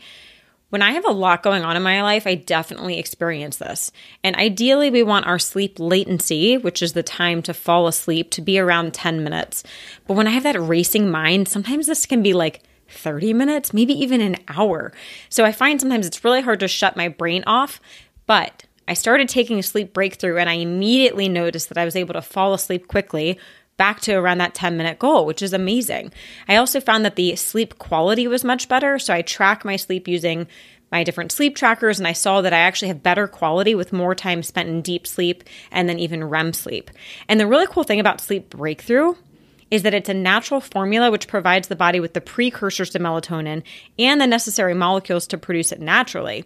When I have a lot going on in my life, I definitely experience this. And ideally, we want our sleep latency, which is the time to fall asleep, to be around 10 minutes. But when I have that racing mind, sometimes this can be like 30 minutes, maybe even an hour. So I find sometimes it's really hard to shut my brain off. But I started taking a sleep breakthrough and I immediately noticed that I was able to fall asleep quickly back to around that 10 minute goal, which is amazing. I also found that the sleep quality was much better. So I track my sleep using my different sleep trackers, and I saw that I actually have better quality with more time spent in deep sleep and then even REM sleep. And the really cool thing about sleep breakthrough is that it's a natural formula which provides the body with the precursors to melatonin and the necessary molecules to produce it naturally.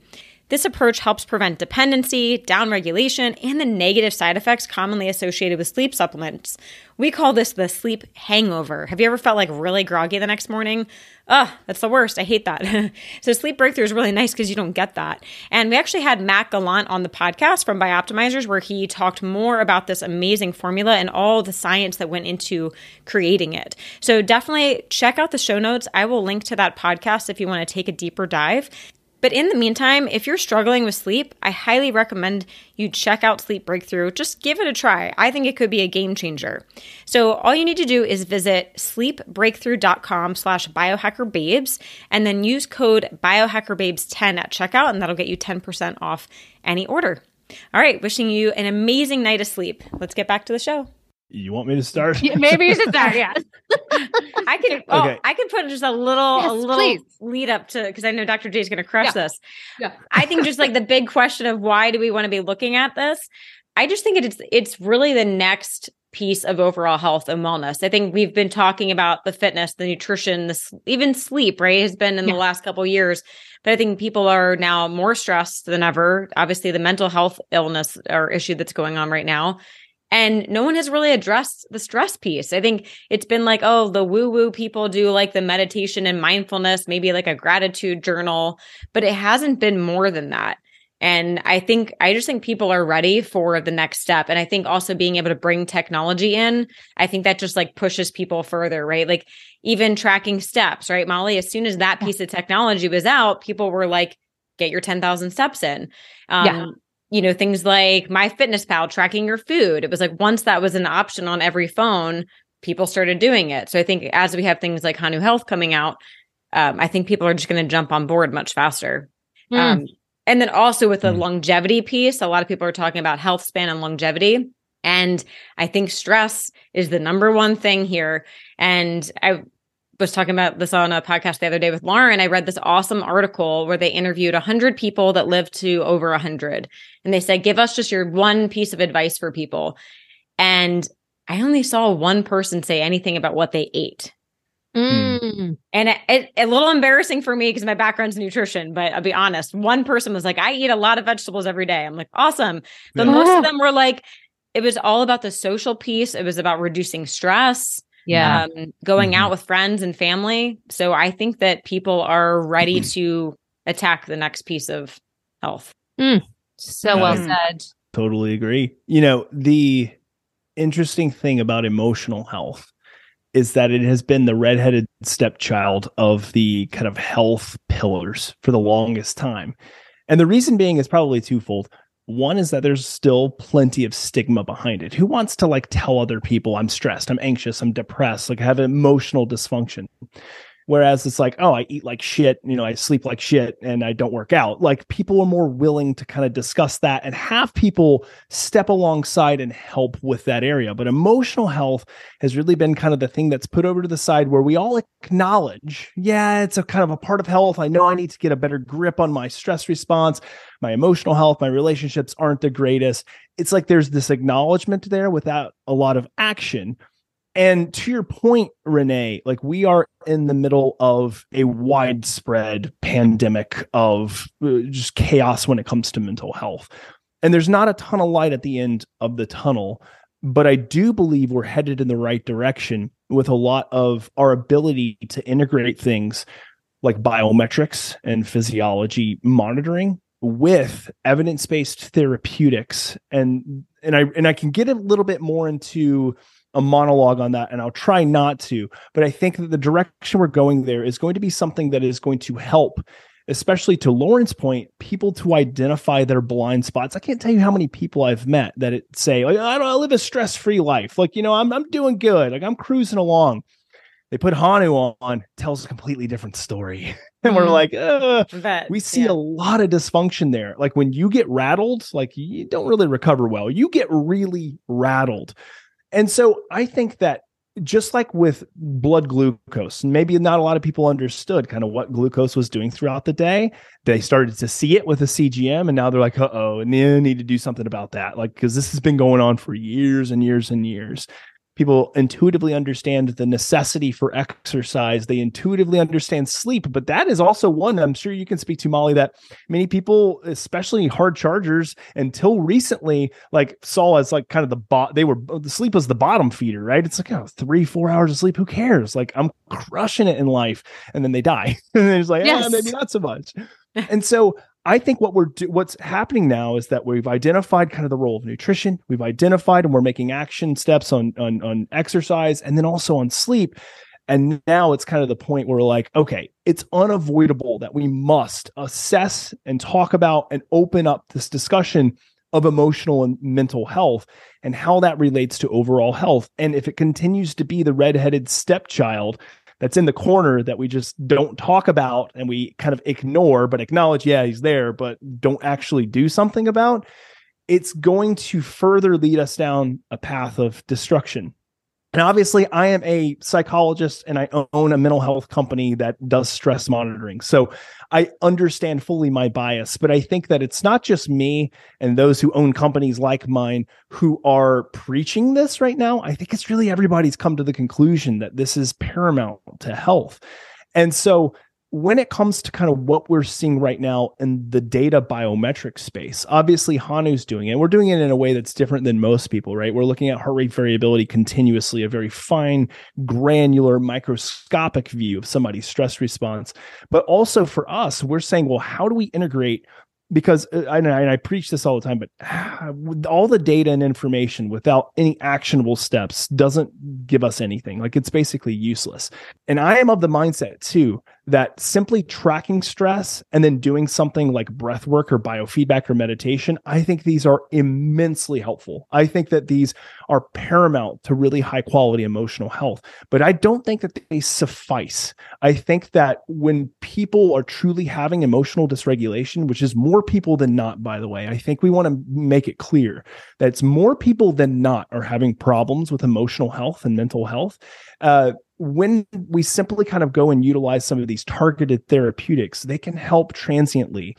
This approach helps prevent dependency, downregulation, and the negative side effects commonly associated with sleep supplements. We call this the sleep hangover. Have you ever felt like really groggy the next morning? Ugh, that's the worst. I hate that. so sleep breakthrough is really nice because you don't get that. And we actually had Matt Gallant on the podcast from Bioptimizers where he talked more about this amazing formula and all the science that went into creating it. So definitely check out the show notes. I will link to that podcast if you want to take a deeper dive. But in the meantime, if you're struggling with sleep, I highly recommend you check out Sleep Breakthrough. Just give it a try. I think it could be a game changer. So all you need to do is visit sleepbreakthrough.com slash biohackerbabes and then use code biohackerbabes10 at checkout and that'll get you 10% off any order. All right, wishing you an amazing night of sleep. Let's get back to the show. You want me to start? Yeah, maybe you should start. Yeah, I could. Oh, Okay. I could put just a little, Yes, a little please. lead up to because I know Dr. J is going to crush Yeah. this. Yeah. I think just like the big question of why do we want to be looking at this? I just think it's it's really the next piece of overall health and wellness. I think we've been talking about the fitness, the nutrition, this even sleep, right? Has been in Yeah. the last couple of years. But I think people are now more stressed than ever. Obviously, the mental health illness or issue that's going on right now. And no one has really addressed the stress piece. I think it's been like, oh, the woo woo people do like the meditation and mindfulness, maybe like a gratitude journal, but it hasn't been more than that. And I think, I just think people are ready for the next step. And I think also being able to bring technology in, I think that just like pushes people further, right? Like even tracking steps, right? Mollie, as soon as that piece of technology was out, people were like, get your 10,000 steps in. Um, Yeah. You know, things like MyFitnessPal tracking your food. It was like once that was an option on every phone, people started doing it. So I think as we have things like Hanu Health coming out, um, I think people are just going to jump on board much faster. Mm. Um, and then also with the Mm. longevity piece, a lot of people are talking about health span and longevity. And I think stress is the number one thing here. And I was talking about this on a podcast the other day with Lauren. I read this awesome article where they interviewed 100 people that lived to over 100. And they said, give us just your one piece of advice for people. And I only saw one person say anything about what they ate. Mm. And it, it, a little embarrassing for me because my background's nutrition, but I'll be honest. One person was like, I eat a lot of vegetables every day. I'm like, awesome. But Yeah. most of them were like, it was all about the social piece. It was about reducing stress, Yeah. um, going Mhm. out with friends and family. So I think that people are ready to attack the next piece of health. so well Mm. said. Totally agree. You know, the interesting thing about emotional health is that it has been the redheaded stepchild of the kind of health pillars for the longest time. And the reason being is probably twofold. One is that there's still plenty of stigma behind it. Who wants to like tell other people I'm stressed, I'm anxious, I'm depressed, like I have emotional dysfunction? Whereas it's like, oh, I eat like shit, you know, I sleep like shit and I don't work out. Like people are more willing to kind of discuss that and have people step alongside and help with that area. But emotional health has really been kind of the thing that's put over to the side where we all acknowledge, yeah, it's a kind of a part of health. I know I need to get a better grip on my stress response, my emotional health, my relationships aren't the greatest. It's like there's this acknowledgement there without a lot of action. And to your point, Renee, like we are in the middle of a widespread pandemic of uh, just chaos when it comes to mental health. And there's not a ton of light at the end of the tunnel, but I do believe we're headed in the right direction with a lot of our ability to integrate things like biometrics and physiology monitoring with evidence-based therapeutics and and I and I can get a little bit more into a monologue on that and I'll try not to but I think that the direction we're going there is going to be something that is going to help especially to Lauren's point people to identify their blind spots I can't tell you how many people I've met that it say like I don't I live a stress-free life like you know I'm I'm doing good like I'm cruising along they put Hanu on, tells a completely different story. and we're mm-hmm. like, we see yeah. a lot of dysfunction there. Like when you get rattled, like you don't really recover well. You get really rattled. And so I think that just like with blood glucose, maybe not a lot of people understood kind of what glucose was doing throughout the day. They started to see it with a CGM, and now they're like, uh oh, and they need to do something about that. Like, because this has been going on for years and years and years people intuitively understand the necessity for exercise. They intuitively understand sleep but that is also one i'm sure you can speak to Mollie that many people especially hard chargers until recently like saw as like kind of the bot they were the sleep was the bottom feeder right? It's like oh three four hours of sleep who cares? Like i'm crushing it in life. And then they die. And it's like ah, yes. yeah maybe not so much. And so I think what we're do- what's happening now is that we've identified kind of the role of nutrition. We've identified and we're making action steps on on on exercise and then also on sleep. And now it's kind of the point where we're like, okay, it's unavoidable that we must assess and talk about and open up this discussion of emotional and mental health and how that relates to overall health. And if it continues to be the redheaded stepchild that's in the corner that we just don't talk about and we kind of ignore, but acknowledge, yeah, he's there, but don't actually do something about, it's going to further lead us down a path of destruction. And obviously, I am a psychologist and I own a mental health company that does stress monitoring. So I understand fully my bias, but I think that it's not just me and those who own companies like mine who are preaching this right now. I think it's really everybody's come to the conclusion that this is paramount to health. And so when it comes to kind of what we're seeing right now in the data biometric space, obviously Hanu's doing it. We're doing it in a way that's different than most people, right? We're looking at heart rate variability continuously, a very fine, granular, microscopic view of somebody's stress response. But also for us, we're saying, well, how do we integrate because uh, I, and I preach this all the time, but all the data and information without any actionable steps doesn't give us anything. Like it's basically useless. And I am of the mindset too that simply tracking stress and then doing something like breath work or biofeedback or meditation, I think these are immensely helpful. I think that these are paramount to really high quality emotional health, but I don't think that they suffice. I think that when people are truly having emotional dysregulation, which is more people than not, by the way, I think we want to make it clear that it's more people than not are having problems with emotional health and mental health. Uh, when we simply kind of go and utilize some of these targeted therapeutics, they can help transiently.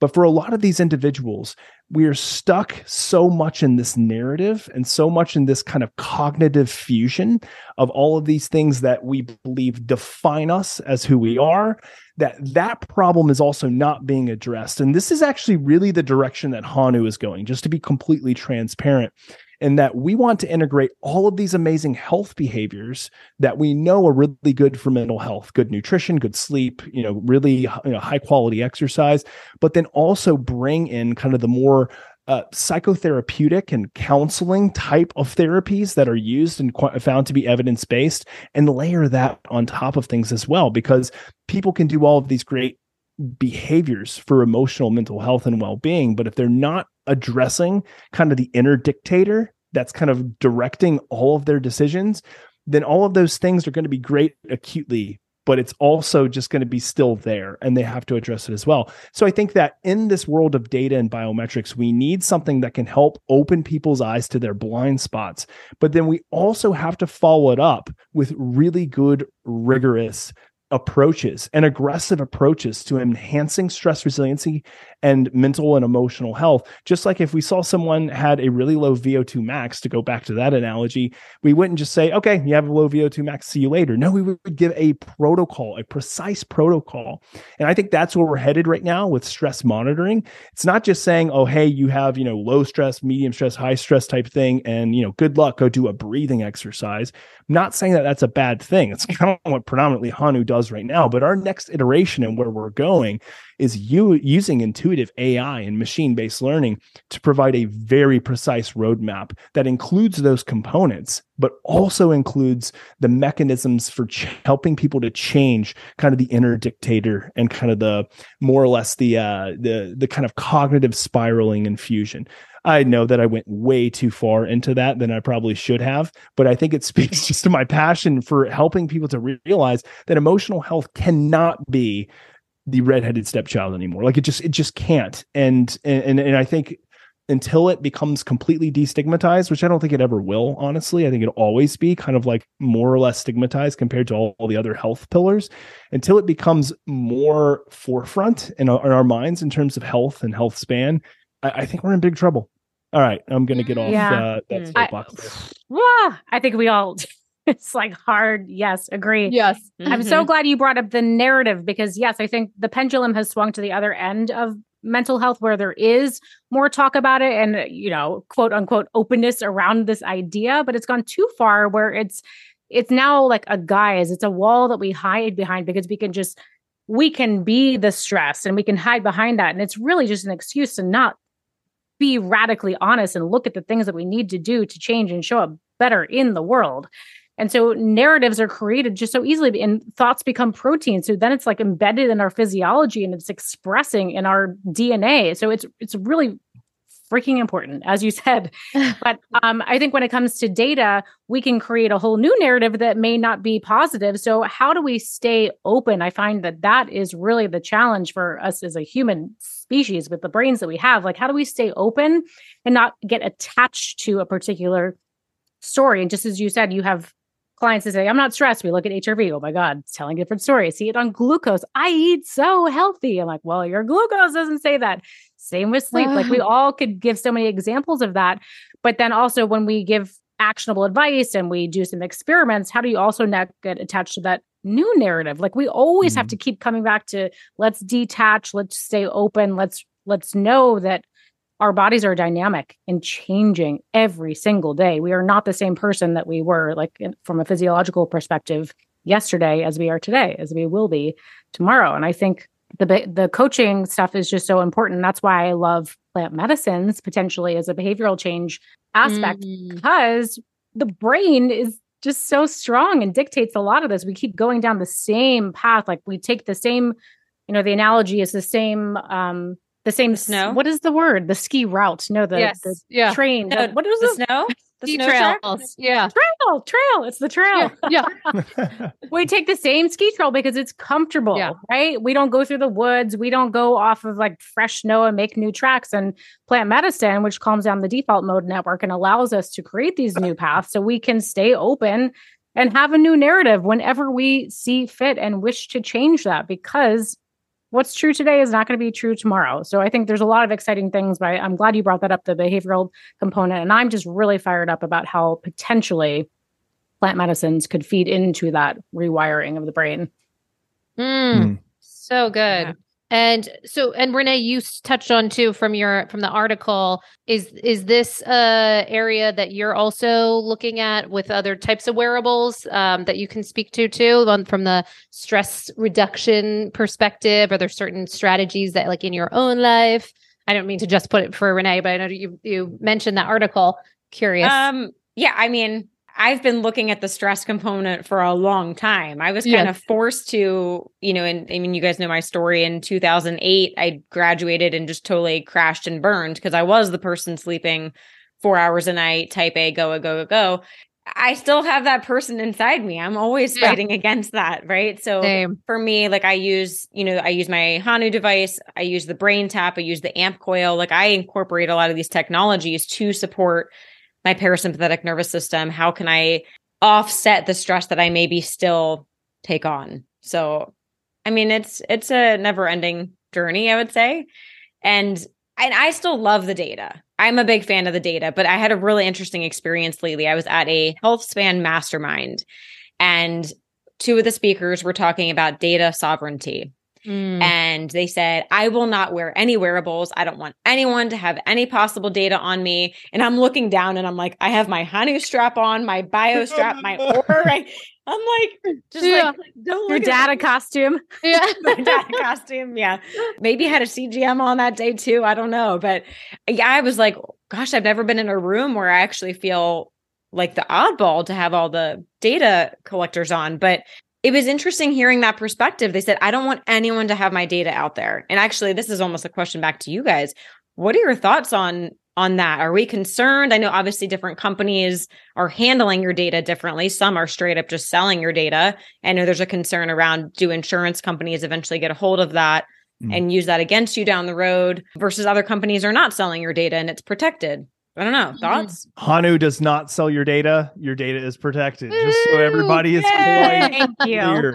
But for a lot of these individuals, we are stuck so much in this narrative and so much in this kind of cognitive fusion of all of these things that we believe define us as who we are that that problem is also not being addressed and this is actually really the direction that hanu is going just to be completely transparent in that we want to integrate all of these amazing health behaviors that we know are really good for mental health, good nutrition, good sleep, you know, really you know, high quality exercise, but then also bring in kind of the more uh, psychotherapeutic and counseling type of therapies that are used and qu- found to be evidence based, and layer that on top of things as well, because people can do all of these great behaviors for emotional mental health and well-being but if they're not addressing kind of the inner dictator that's kind of directing all of their decisions then all of those things are going to be great acutely but it's also just going to be still there and they have to address it as well. So i think that in this world of data and biometrics we need something that can help open people's eyes to their blind spots but then we also have to follow it up with really good rigorous approaches and aggressive approaches to enhancing stress resiliency and mental and emotional health. Just like if we saw someone had a really low VO2 max, to go back to that analogy, we wouldn't just say, okay, you have a low VO2 max, see you later. No, we would give a protocol, a precise protocol. And I think that's where we're headed right now with stress monitoring. It's not just saying, oh, hey, you have, you know, low stress, medium stress, high stress type thing, and, you know, good luck, go do a breathing exercise. I'm not saying that that's a bad thing. It's kind of what predominantly Hanu does right now. But our next iteration and where we're going is you using intuitive AI and machine based learning to provide a very precise roadmap that includes those components, but also includes the mechanisms for ch- helping people to change kind of the inner dictator and kind of the more or less the uh, the the kind of cognitive spiraling infusion. I know that I went way too far into that than I probably should have, but I think it speaks just to my passion for helping people to realize that emotional health cannot be the redheaded stepchild anymore. Like it just it just can't. And and and I think until it becomes completely destigmatized, which I don't think it ever will, honestly. I think it'll always be kind of like more or less stigmatized compared to all, all the other health pillars. Until it becomes more forefront in our, in our minds in terms of health and health span, I, I think we're in big trouble. All right, I'm going to get off yeah. uh, that soapbox. I, I think we all it's like hard. Yes, agree. Yes. Mm-hmm. I'm so mm-hmm. glad you brought up the narrative because, yes, I think the pendulum has swung to the other end of mental health where there is more talk about it and, you know, quote unquote openness around this idea, but it's gone too far where it's, it's now like a guise. It's a wall that we hide behind because we can just, we can be the stress and we can hide behind that. And it's really just an excuse to not be radically honest and look at the things that we need to do to change and show up better in the world. And so narratives are created just so easily and thoughts become proteins. So then it's like embedded in our physiology and it's expressing in our DNA. So it's it's really freaking important, as you said. but um, I think when it comes to data, we can create a whole new narrative that may not be positive. So, how do we stay open? I find that that is really the challenge for us as a human species with the brains that we have. Like, how do we stay open and not get attached to a particular story? And just as you said, you have clients that say, I'm not stressed. We look at HRV. Oh my God, it's telling a different story. See it on glucose. I eat so healthy. I'm like, well, your glucose doesn't say that. Same with sleep. like we all could give so many examples of that. But then also when we give actionable advice and we do some experiments, how do you also not get attached to that new narrative? Like we always mm-hmm. have to keep coming back to let's detach, let's stay open, let's let's know that our bodies are dynamic and changing every single day. We are not the same person that we were, like from a physiological perspective, yesterday as we are today, as we will be tomorrow. And I think the the coaching stuff is just so important. That's why I love plant medicines potentially as a behavioral change aspect mm. because the brain is just so strong and dictates a lot of this. We keep going down the same path, like we take the same, you know, the analogy is the same um the same snow. What is the word? The ski route? No, the, yes. the yeah. train. No, the, what is the snow? The ski snow trails. Yeah. Trail, trail. It's the trail. Yeah. yeah. we take the same ski trail because it's comfortable, yeah. right? We don't go through the woods. We don't go off of like fresh snow and make new tracks and plant medicine, which calms down the default mode network and allows us to create these new paths so we can stay open and have a new narrative whenever we see fit and wish to change that because what's true today is not going to be true tomorrow. So I think there's a lot of exciting things, but I'm glad you brought that up, the behavioral component. And I'm just really fired up about how potentially plant medicines could feed into that rewiring of the brain. Mm, mm. So good. Yeah. And so, and Renee, you touched on too from your from the article. Is is this a area that you're also looking at with other types of wearables um, that you can speak to too, on, from the stress reduction perspective? Are there certain strategies that, like in your own life? I don't mean to just put it for Renee, but I know you you mentioned that article. Curious. Um, yeah, I mean, I've been looking at the stress component for a long time. I was kind yes. of forced to, you know, and I mean, you guys know my story. In 2008, I graduated and just totally crashed and burned because I was the person sleeping four hours a night, type A, go, go, go, go. I still have that person inside me. I'm always yeah. fighting against that, right? So Same. for me, like I use, you know, I use my Hanu device, I use the BrainTap, I use the AMP Coil. Like I incorporate a lot of these technologies to support my parasympathetic nervous system? How can I offset the stress that I maybe still take on? So, I mean, it's it's a never ending journey, I would say, and and I still love the data. I'm a big fan of the data, but I had a really interesting experience lately. I was at a health span mastermind, and two of the speakers were talking about data sovereignty. Mm. And they said, I will not wear any wearables. I don't want anyone to have any possible data on me. And I'm looking down and I'm like, I have my Hanu strap on, my bio strap, my Oura. I'm like, just yeah. like, don't your data costume. Yeah. my data costume. Yeah. Maybe had a CGM on that day too. I don't know. But yeah, I was like, gosh, I've never been in a room where I actually feel like the oddball to have all the data collectors on. But it was interesting hearing that perspective. They said, I don't want anyone to have my data out there. And actually, this is almost a question back to you guys. What are your thoughts on on that? Are we concerned? I know obviously different companies are handling your data differently. Some are straight up just selling your data. I know there's a concern around do insurance companies eventually get a hold of that mm. and use that against you down the road versus other companies are not selling your data and it's protected. I don't know. Mm-hmm. Thoughts? Hanu does not sell your data. Your data is protected. Just so everybody is quite Thank you.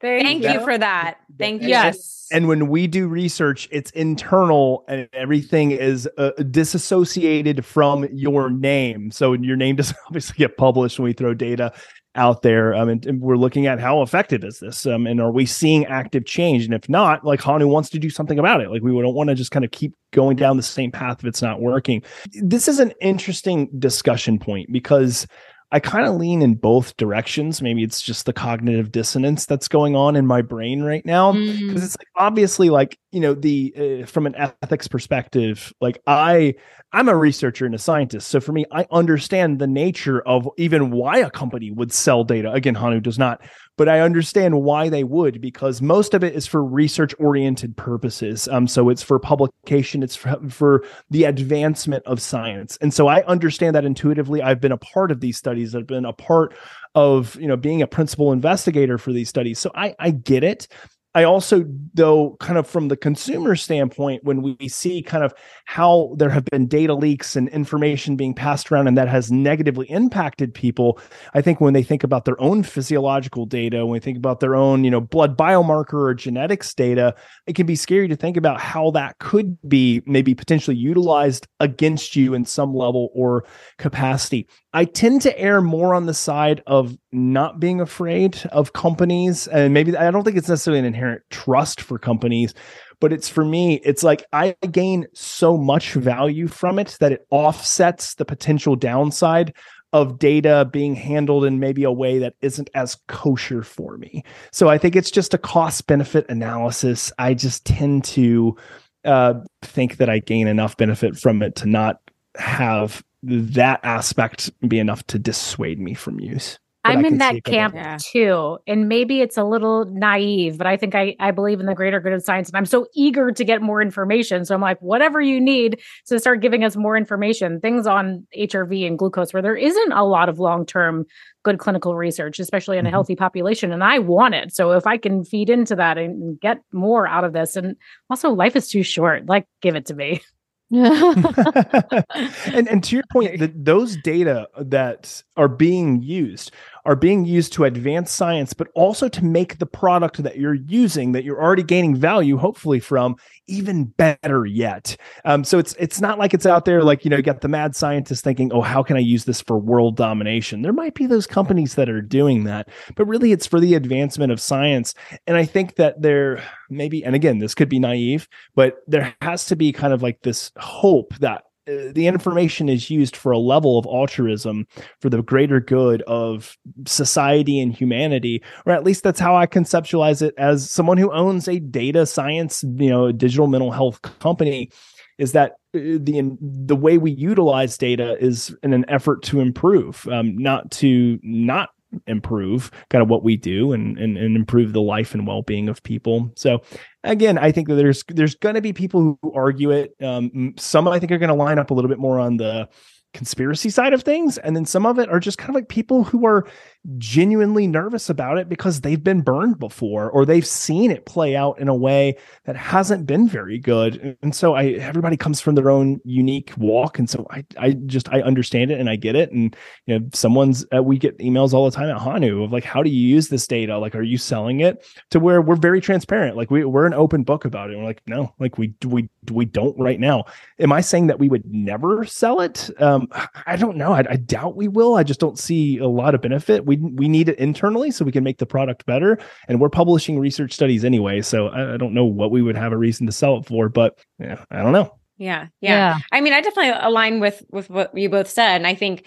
Thank, Thank you. you for that. Thank you. Yes. And when we do research, it's internal and everything is uh, disassociated from your name. So your name doesn't obviously get published when we throw data out there um, and, and, we're looking at how effective is this um, and are we seeing active change? And if not like hanu wants to do something about it. Like we don't want to just kind of keep going down the same path if it's not working. This is an interesting discussion point because I kind of lean in both directions. Maybe it's just the cognitive dissonance that's going on in my brain right now because mm. it's like obviously like you know the uh, from an ethics perspective like I I'm a researcher and a scientist. So for me I understand the nature of even why a company would sell data. Again Hanu does not, but I understand why they would because most of it is for research oriented purposes. Um, so it's for publication, it's for, for, the advancement of science. And so I understand that intuitively. I've been a part of these studies, I've been a part of, you know, being a principal investigator for these studies. So I, I get it. I also, though, kind of from the consumer standpoint, when we see kind of how there have been data leaks and information being passed around and that has negatively impacted people, I think when they think about their own physiological data, when they think about their own, you know, blood biomarker or genetics data, it can be scary to think about how that could be maybe potentially utilized against you in some level or capacity. I tend to err more on the side of not being afraid of companies. And maybe I don't think it's necessarily an inherent trust for companies, but it's for me, it's like I gain so much value from it that it offsets the potential downside of data being handled in maybe a way that isn't as kosher for me. So I think it's just a cost benefit analysis. I just tend to uh, think that I gain enough benefit from it to not have that aspect be enough to dissuade me from use. I'm in that camp yeah. too. And maybe it's a little naive, but I think I, I believe in the greater good of science. And I'm so eager to get more information. So I'm like, whatever you need to start giving us more information, things on HRV and glucose, where there isn't a lot of long term good clinical research, especially in a mm-hmm. healthy population. And I want it. So if I can feed into that and get more out of this, and also life is too short, like give it to me. and and to your point, that those data that are being used are being used to advance science, but also to make the product that you're using, that you're already gaining value, hopefully from, even better yet. Um, so it's it's not like it's out there like you know, you got the mad scientist thinking, oh, how can I use this for world domination? There might be those companies that are doing that, but really it's for the advancement of science. And I think that there maybe, and again, this could be naive, but there has to be kind of like this hope that the information is used for a level of altruism for the greater good of society and humanity or at least that's how i conceptualize it as someone who owns a data science you know digital mental health company is that uh, the the way we utilize data is in an effort to improve um, not to not improve kind of what we do and, and, and improve the life and well-being of people. So again i think that there's there's going to be people who argue it. Um, some i think are going to line up a little bit more on the conspiracy side of things and then some of it are just kind of like people who are genuinely nervous about it because they've been burned before or they've seen it play out in a way that hasn't been very good. And so I everybody comes from their own unique walk. And so I I just I understand it and I get it. And you know, someone's uh, we get emails all the time at Hanu of like, how do you use this data? Like, are you selling it to where we're very transparent? Like we we're an open book about it. And we're like, no, like we we we don't right now. Am I saying that we would never sell it? Um, I don't know. I, I doubt we will. I just don't see a lot of benefit. We we need it internally so we can make the product better. And we're publishing research studies anyway, so I, I don't know what we would have a reason to sell it for. But yeah, I don't know. Yeah, yeah, yeah. I mean, I definitely align with with what you both said, and I think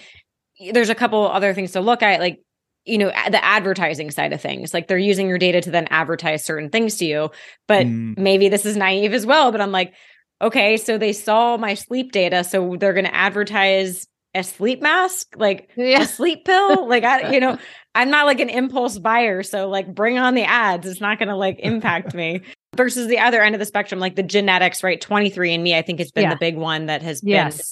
there's a couple other things to look at, like you know the advertising side of things like they're using your data to then advertise certain things to you but mm. maybe this is naive as well but i'm like okay so they saw my sleep data so they're going to advertise a sleep mask like yeah. a sleep pill like i you know i'm not like an impulse buyer so like bring on the ads it's not going to like impact me versus the other end of the spectrum like the genetics right 23andMe i think has been yeah. the big one that has yes. been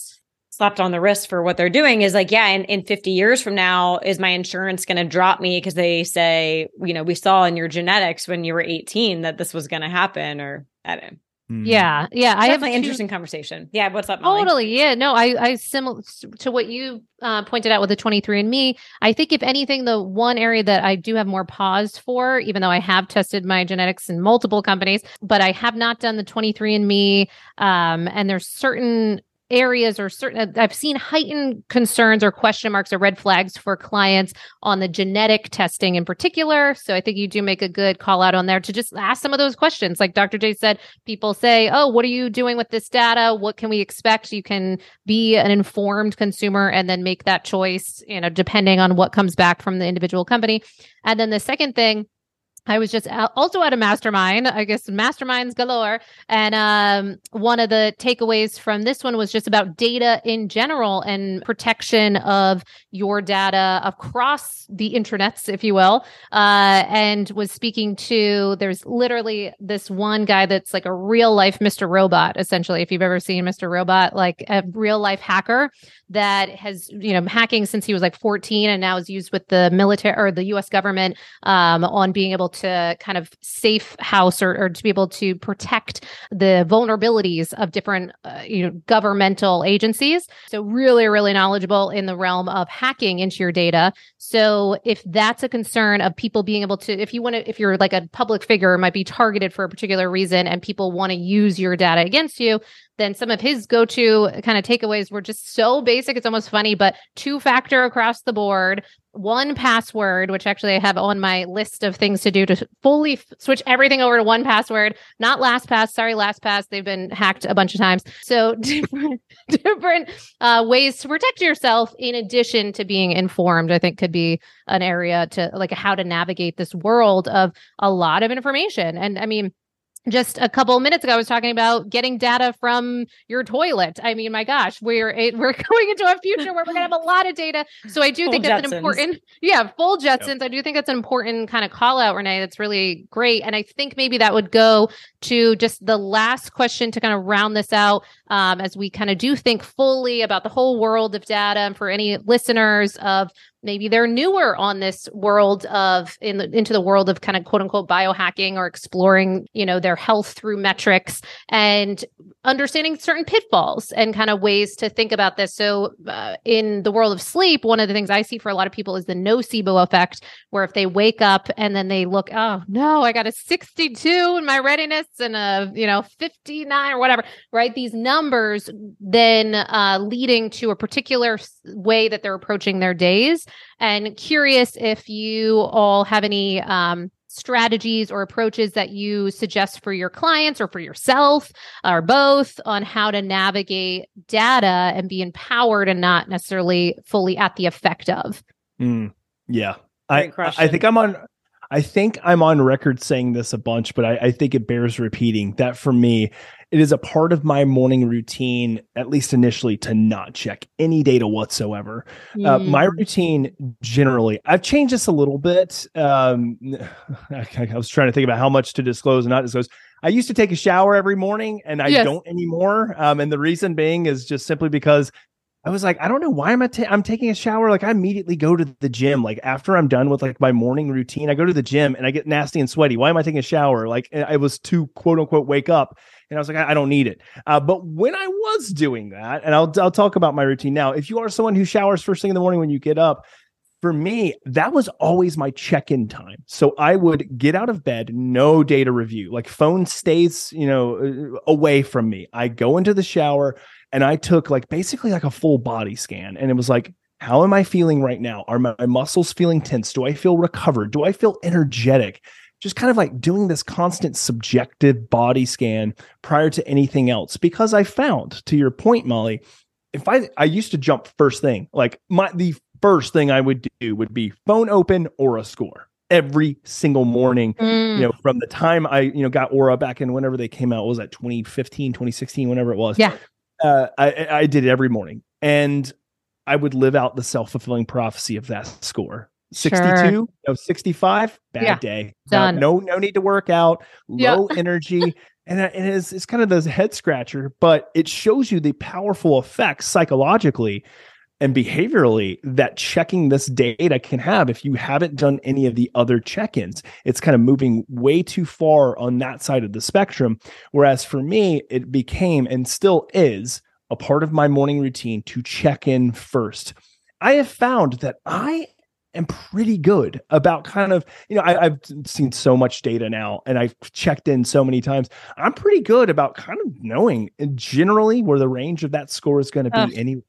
slapped on the wrist for what they're doing is like, yeah, in, in 50 years from now, is my insurance going to drop me because they say, you know, we saw in your genetics when you were 18 that this was going to happen or I don't know. Mm-hmm. Yeah, yeah. I have an interesting conversation. Yeah, what's up? Mollie? Totally. Yeah. No, I, I similar to what you uh, pointed out with the 23andMe. I think if anything, the one area that I do have more pause for, even though I have tested my genetics in multiple companies, but I have not done the 23andMe. Um, and there's certain areas or certain I've seen heightened concerns or question marks or red flags for clients on the genetic testing in particular. So I think you do make a good call out on there to just ask some of those questions. Like Dr. Jay said, people say, "Oh, what are you doing with this data? What can we expect?" You can be an informed consumer and then make that choice, you know, depending on what comes back from the individual company. And then the second thing I was just also at a mastermind, I guess masterminds galore. And um, one of the takeaways from this one was just about data in general and protection of your data across the internets, if you will. Uh, and was speaking to, there's literally this one guy that's like a real life Mr. Robot, essentially. If you've ever seen Mr. Robot, like a real life hacker that has, you know, hacking since he was like 14 and now is used with the military or the US government um, on being able to kind of safe house or, or to be able to protect the vulnerabilities of different, uh, you know, governmental agencies. So, really, really knowledgeable in the realm of hacking into your data. So, if that's a concern of people being able to, if you want to, if you're like a public figure, might be targeted for a particular reason and people want to use your data against you, then some of his go-to kind of takeaways were just so basic it's almost funny but two factor across the board 1Password which actually i have on my list of things to do to fully f- switch everything over to 1Password not LastPass sorry LastPass they've been hacked a bunch of times. So different different uh, ways to protect yourself in addition to being informed i think could be an area to like how to navigate this world of a lot of information. And i mean just a couple minutes ago, I was talking about getting data from your toilet. I mean, my gosh, we're we're going into a future where we're gonna have a lot of data. So I do full think that's Jetsons. an important, yeah, full Jetsons. Yep. I do think that's an important kind of call out, Renee. That's really great, and I think maybe that would go to just the last question to kind of round this out um, as we kind of do think fully about the whole world of data, and for any listeners of maybe they're newer on this world of in the, into the world of kind of quote unquote biohacking or exploring you know their health through metrics and understanding certain pitfalls and kind of ways to think about this. So uh, in the world of sleep one of the things i see for a lot of people is the nocebo effect where if they wake up and then they look oh no i got a 62 in my readiness and a you know 59 or whatever right? These numbers then uh, leading to a particular way that they're approaching their days and curious if you all have any um, strategies or approaches that you suggest for your clients or for yourself or both on how to navigate data and be empowered and not necessarily fully at the effect of. Mm, yeah. I, I think I'm on I think I'm on record saying this a bunch, but I, I, think it bears repeating that for me, it is a part of my morning routine, at least initially, to not check any data whatsoever. Mm. Uh, my mm. routine generally, I've changed this a little bit. Um, I, I, was trying to think about how much to disclose and not disclose. I used to take a shower every morning and I yes. don't anymore. Um, and the reason being is just simply because I was like, I don't know why am I ta- I'm taking a shower. Like I immediately go to the gym. Like after I'm done with like my morning routine, I go to the gym and I get nasty and sweaty. Why am I taking a shower? Like I was to quote unquote wake up, and I was like, I, I don't need it. Uh, but when I was doing that, and I'll I'll talk about my routine now. If you are someone who showers first thing in the morning when you get up, for me, that was always my check in time. So I would get out of bed, no data review, like phone stays, you know, uh, away from me. I go into the shower and I took like basically like a full body scan. And it was like, how am I feeling right now? Are my, my muscles feeling tense? Do I feel recovered? Do I feel energetic? Just kind of like doing this constant subjective body scan prior to anything else. Because I found, to your point, Mollie, if I I used to jump first thing, like my the first thing I would do would be phone open Oura score every single morning Mm. you know from the time i you know got Oura back in whenever they came out was that 2015 2016 whenever it was Yeah. uh, I, I did it every morning and i would live out the self-fulfilling prophecy of that score 62 Sure. no 65 bad Yeah. day Done. no no need to work out Yeah. low energy and, and it's, it's kind of this head scratcher but it shows you the powerful effects psychologically and behaviorally that checking this data can have if you haven't done any of the other check-ins it's kind of moving way too far on that side of the spectrum whereas for me it became and still is a part of my morning routine to check in first i have found that i am pretty good about kind of you know I, i've seen so much data now and i've checked in so many times i'm pretty good about kind of knowing generally where the range of that score is going to be Ugh. anyway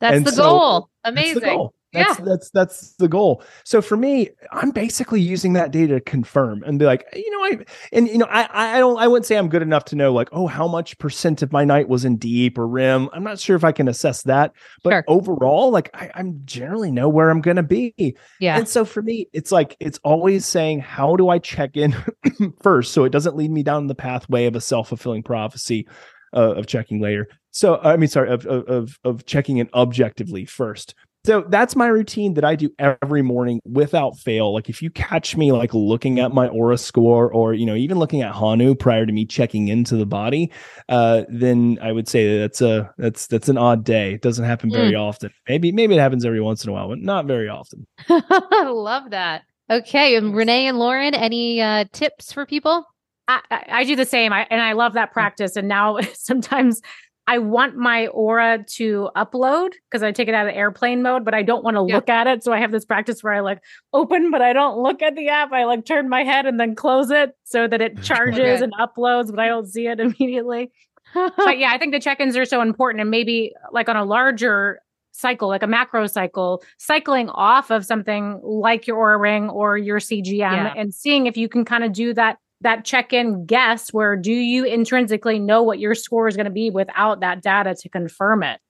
That's the so goal. that's Amazing. the goal. That's, that's that's the goal. So for me, I'm basically using that data to confirm and be like, you know, I and you know, I I don't I wouldn't say I'm good enough to know like, oh, how much percent of my night was in deep or REM. I'm not sure if I can assess that, but Sure. overall, like I, I'm generally know where I'm gonna be. Yeah. And so for me, it's like it's always saying, how do I check in first so it doesn't lead me down the pathway of a self fulfilling prophecy uh, of checking later. So I mean, sorry, of, of of of checking in objectively first. So that's my routine that I do every morning without fail. Like if you catch me like looking at my Oura score or you know even looking at Hanu prior to me checking into the body, uh, then I would say that that's a that's that's an odd day. It doesn't happen very often. Maybe maybe it happens every once in a while, but not very often. I love that. Okay. And Renee and Lauren, any uh, tips for people? I, I I do the same. I, and I love that practice. And now sometimes I want my Oura to upload because I take it out of airplane mode, but I don't want to Yeah. look at it. So I have this practice where I like open, but I don't look at the app. I like turn my head and then close it so that it charges Okay. and uploads, but I don't see it immediately. but yeah, I think the check-ins are so important. And maybe like on a larger cycle, like a macro cycle, cycling off of something like your Oura Ring or your CGM Yeah. and seeing if you can kind of do that that check-in guess where do you intrinsically know what your score is going to be without that data to confirm it.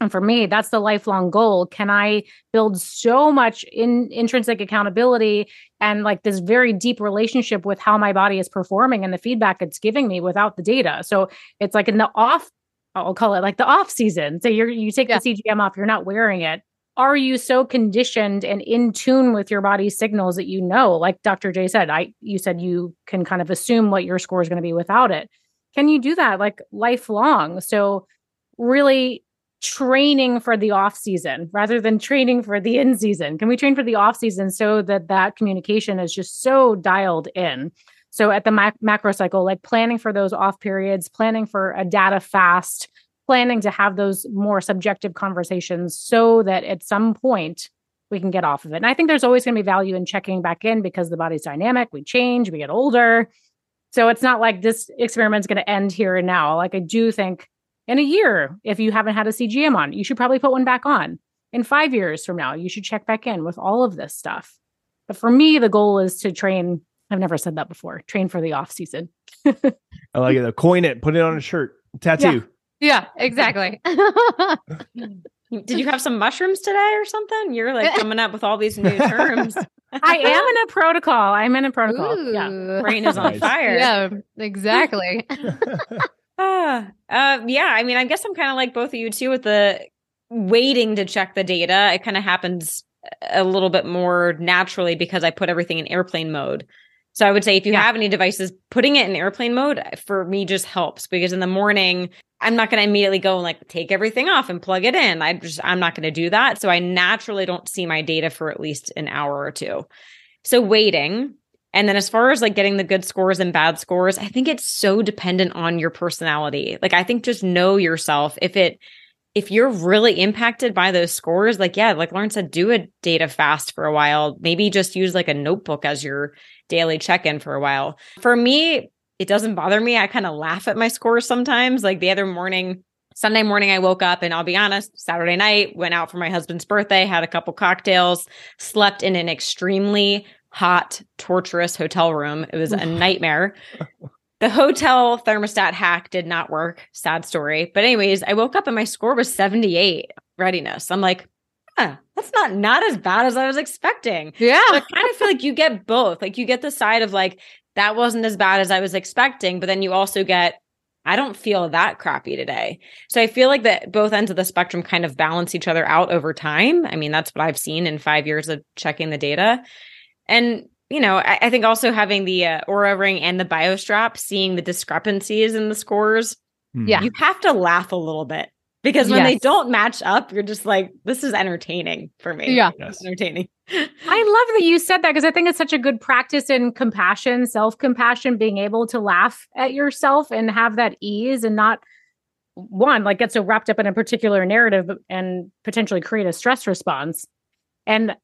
And for me, that's the lifelong goal. Can I build so much in intrinsic accountability and like this very deep relationship with how my body is performing and the feedback it's giving me without the data? So it's like in the off, I'll call it like the off season. So you're you take Yeah. the CGM off, you're not wearing it. Are you so conditioned and in tune with your body's signals that you know, like Dr. Jay said, I you said you can kind of assume what your score is going to be without it. Can you do that like lifelong? So really training for the off season rather than training for the in season can we train for the off season so that that communication is just so dialed in so at the mac- macro cycle like planning for those off periods planning for a data fast planning to have those more subjective conversations so that at some point we can get off of it and i think there's always going to be value in checking back in because the body's dynamic we change we get older so it's not like this experiment's going to end here and now like i do think in a year, if you haven't had a CGM on, you should probably put one back on. In five years from now, you should check back in with all of this stuff. But for me, the goal is to train. I've never said that before. Train for the off season. I like it. Coin it, put it on a shirt, tattoo. yeah, exactly. Did you have some mushrooms today or something? You're like coming up with all these new terms. I am in a protocol. I'm in a protocol. Yeah. Brain is on Nice. fire. Yeah, exactly. Ah, uh, yeah. I mean, I guess I'm kind of like both of you too with the waiting to check the data. It kind of happens a little bit more naturally because I put everything in airplane mode. So I would say if you yeah. have any devices, putting it in airplane mode uh, for me just helps because in the morning, I'm not going to immediately go and like take everything off and plug it in. I just, I'm not going to do that. So I naturally don't see my data for at least an hour or two. So waiting. And then as far as like getting the good scores and bad scores, I think it's so dependent on your personality. Like I think just know yourself. If it, if you're really impacted by those scores, like, yeah, like Lauren said, do a data fast for a while. Maybe just use like a notebook as your daily check in for a while. For me, it doesn't bother me. I kind of laugh at my scores sometimes. Like the other morning, Sunday morning, I woke up and I'll be honest, Saturday night, went out for my husband's birthday, had a couple cocktails, slept in an extremely hot, torturous hotel room. It was a nightmare. The hotel thermostat hack did not work. Sad story. But anyways, I woke up and my score was 78 readiness. I'm like, huh, that's not not as bad as I was expecting. Yeah. So I kind of feel like you get both. Like you get the side of like that wasn't as bad as I was expecting, but then you also get I don't feel that crappy today. So I feel like that both ends of the spectrum kind of balance each other out over time. I mean, that's what I've seen in 5 years of checking the data. And you know, I, I think also having the uh, Oura ring and the BioStrap, seeing the discrepancies in the scores, hmm. yeah, you have to laugh a little bit because when yes. they don't match up, you're just like, this is entertaining for me. Yeah, yes. entertaining. I love that you said that because I think it's such a good practice in compassion, self compassion, being able to laugh at yourself and have that ease and not one like get so wrapped up in a particular narrative and potentially create a stress response. And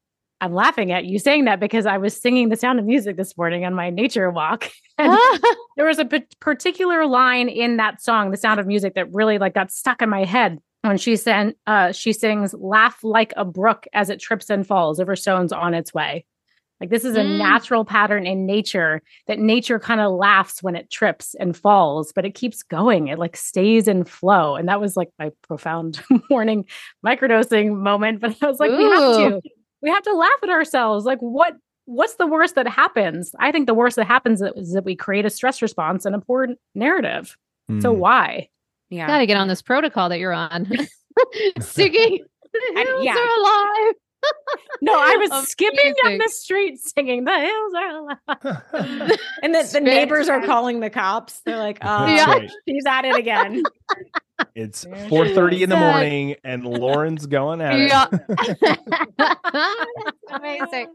I'm laughing at you saying that because I was singing The Sound of Music this morning on my nature walk. And there was a p- particular line in that song, The Sound of Music, that really like got stuck in my head when she said uh, she sings laugh like a brook as it trips and falls over stones on its way. Like this is a mm. natural pattern in nature that nature kind of laughs when it trips and falls, but it keeps going. It like stays in flow. And that was like my profound morning microdosing moment. But I was like, Ooh. we have to we have to laugh at ourselves. Like, what what's the worst that happens? I think the worst that happens is that we create a stress response and a poor narrative. Mm. So why? Yeah, got to get on this protocol that you're on. Singing, hills yeah. are alive. no, I was Amazing. skipping down the street singing "The Hills Are Alive," and the, the neighbors are calling the cops. They're like, "Oh, yeah, right. she's at it again." It's 4:30 in the morning and Lauren's going at yeah. it. amazing.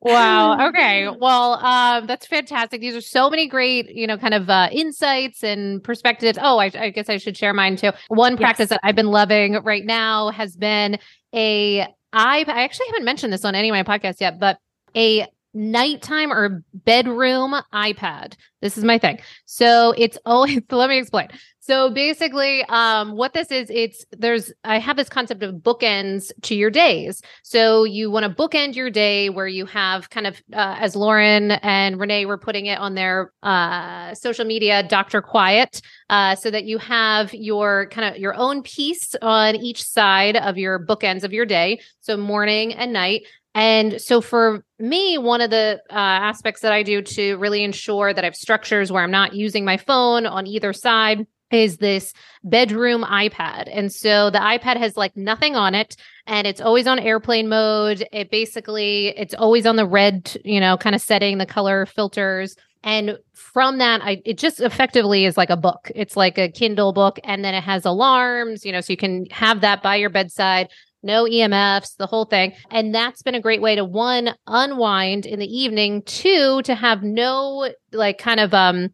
Wow. Okay. Well, um, that's fantastic. These are so many great, you know, kind of uh, insights and perspectives. Oh, I, I guess I should share mine too. One yes. practice that I've been loving right now has been a I I actually haven't mentioned this on any of my podcasts yet, but a nighttime or bedroom iPad. This is my thing. So it's always let me explain. So basically, um, what this is, it's there's I have this concept of bookends to your days. So you want to bookend your day where you have kind of uh, as Lauren and Renee were putting it on their uh, social media, Doctor Quiet, uh, so that you have your kind of your own piece on each side of your bookends of your day. So morning and night. And so for me, one of the uh, aspects that I do to really ensure that I have structures where I'm not using my phone on either side is this bedroom iPad. And so the iPad has like nothing on it and it's always on airplane mode. It basically it's always on the red, you know, kind of setting the color filters. And from that, I it just effectively is like a book. It's like a Kindle book, and then it has alarms, you know, so you can have that by your bedside no EMFs, the whole thing. And that's been a great way to one, unwind in the evening, two, to have no like kind of um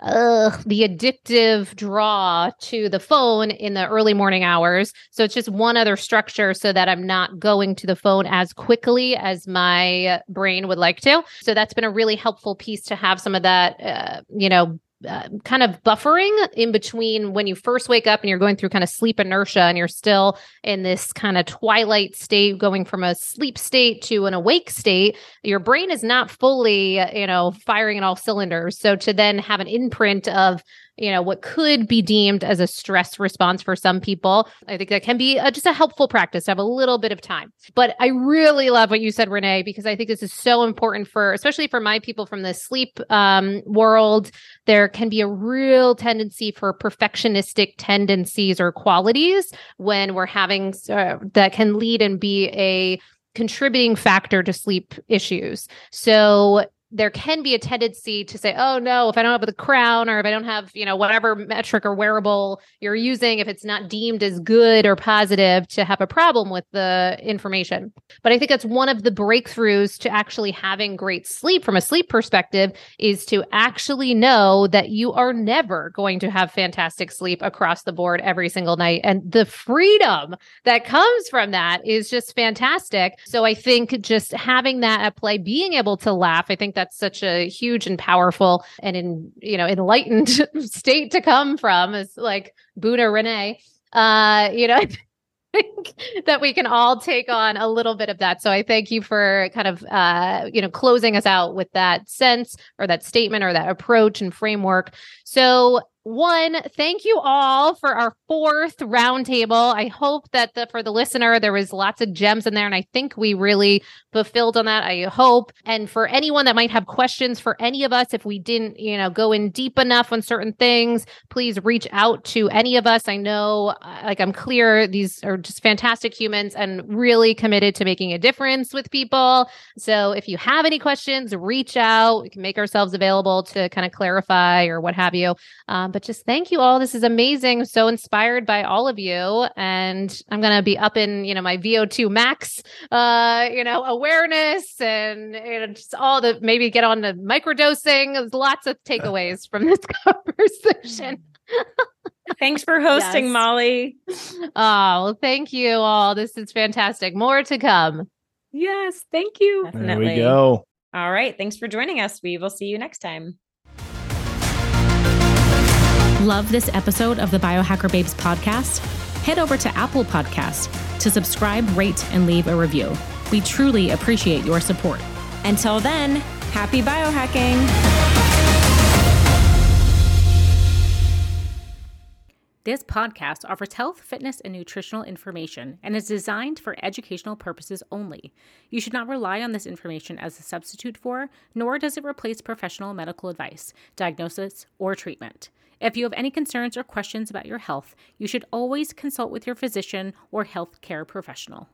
the addictive draw to the phone in the early morning hours. So it's just one other structure so that I'm not going to the phone as quickly as my brain would like to. So that's been a really helpful piece to have some of that uh, you know uh, kind of buffering in between when you first wake up and you're going through kind of sleep inertia and you're still in this kind of twilight state going from a sleep state to an awake state your brain is not fully you know firing at all cylinders. So to then have an imprint of you know what could be deemed as a stress response for some people. I think that can be a, just a helpful practice to have a little bit of time. But i really love what you said renee because i think this is so important for especially for my people from the sleep um, world. There can be a real tendency for perfectionistic tendencies or qualities when we're having uh, that can lead and be a contributing factor to sleep issues. So there can be a tendency to say, oh no, if I don't have the crown or if I don't have, you know, whatever metric or wearable you're using, if it's not deemed as good or positive, to have a problem with the information. But I think that's one of the breakthroughs to actually having great sleep from a sleep perspective is to actually know that you are never going to have fantastic sleep across the board every single night. And the freedom that comes from that is just fantastic. So I think just having that at play, being able to laugh, I think that's such a huge and powerful and in, you know, enlightened state to come from is like Buddha Renee. Uh, you know, that we can all take on a little bit of that. So I thank you for kind of uh, you know closing us out with that sense or that statement or that approach and framework. So one, thank you all for our fourth roundtable. I hope that the, for the listener, there was lots of gems in there, and I think we really fulfilled on that. I hope. And for anyone that might have questions for any of us, if we didn't, you know, go in deep enough on certain things, please reach out to any of us. I know, uh, like I'm clear, these are just fantastic humans and really committed to making a difference with people. So if you have any questions, reach out. We can make ourselves available to kind of clarify or what have you. Um, but just thank you all. This is amazing. So inspired by all of you. And I'm going to be up in, you know, my VO2 max, uh, you know, awareness and you know, just all the maybe get on to microdosing. There's lots of takeaways from this conversation. Thanks for hosting, yes. Mollie. Oh, well, thank you all. This is fantastic. More to come. Yes, thank you. Definitely. There we go. All right. Thanks for joining us. We will see you next time. Love this episode of the Biohacker Babes podcast? Head over to Apple Podcast to subscribe, rate, and leave a review. We truly appreciate your support. Until then, happy biohacking. This podcast offers health, fitness, and nutritional information and is designed for educational purposes only. You should not rely on this information as a substitute for, nor does it replace professional medical advice, diagnosis, or treatment. If you have any concerns or questions about your health, you should always consult with your physician or healthcare professional.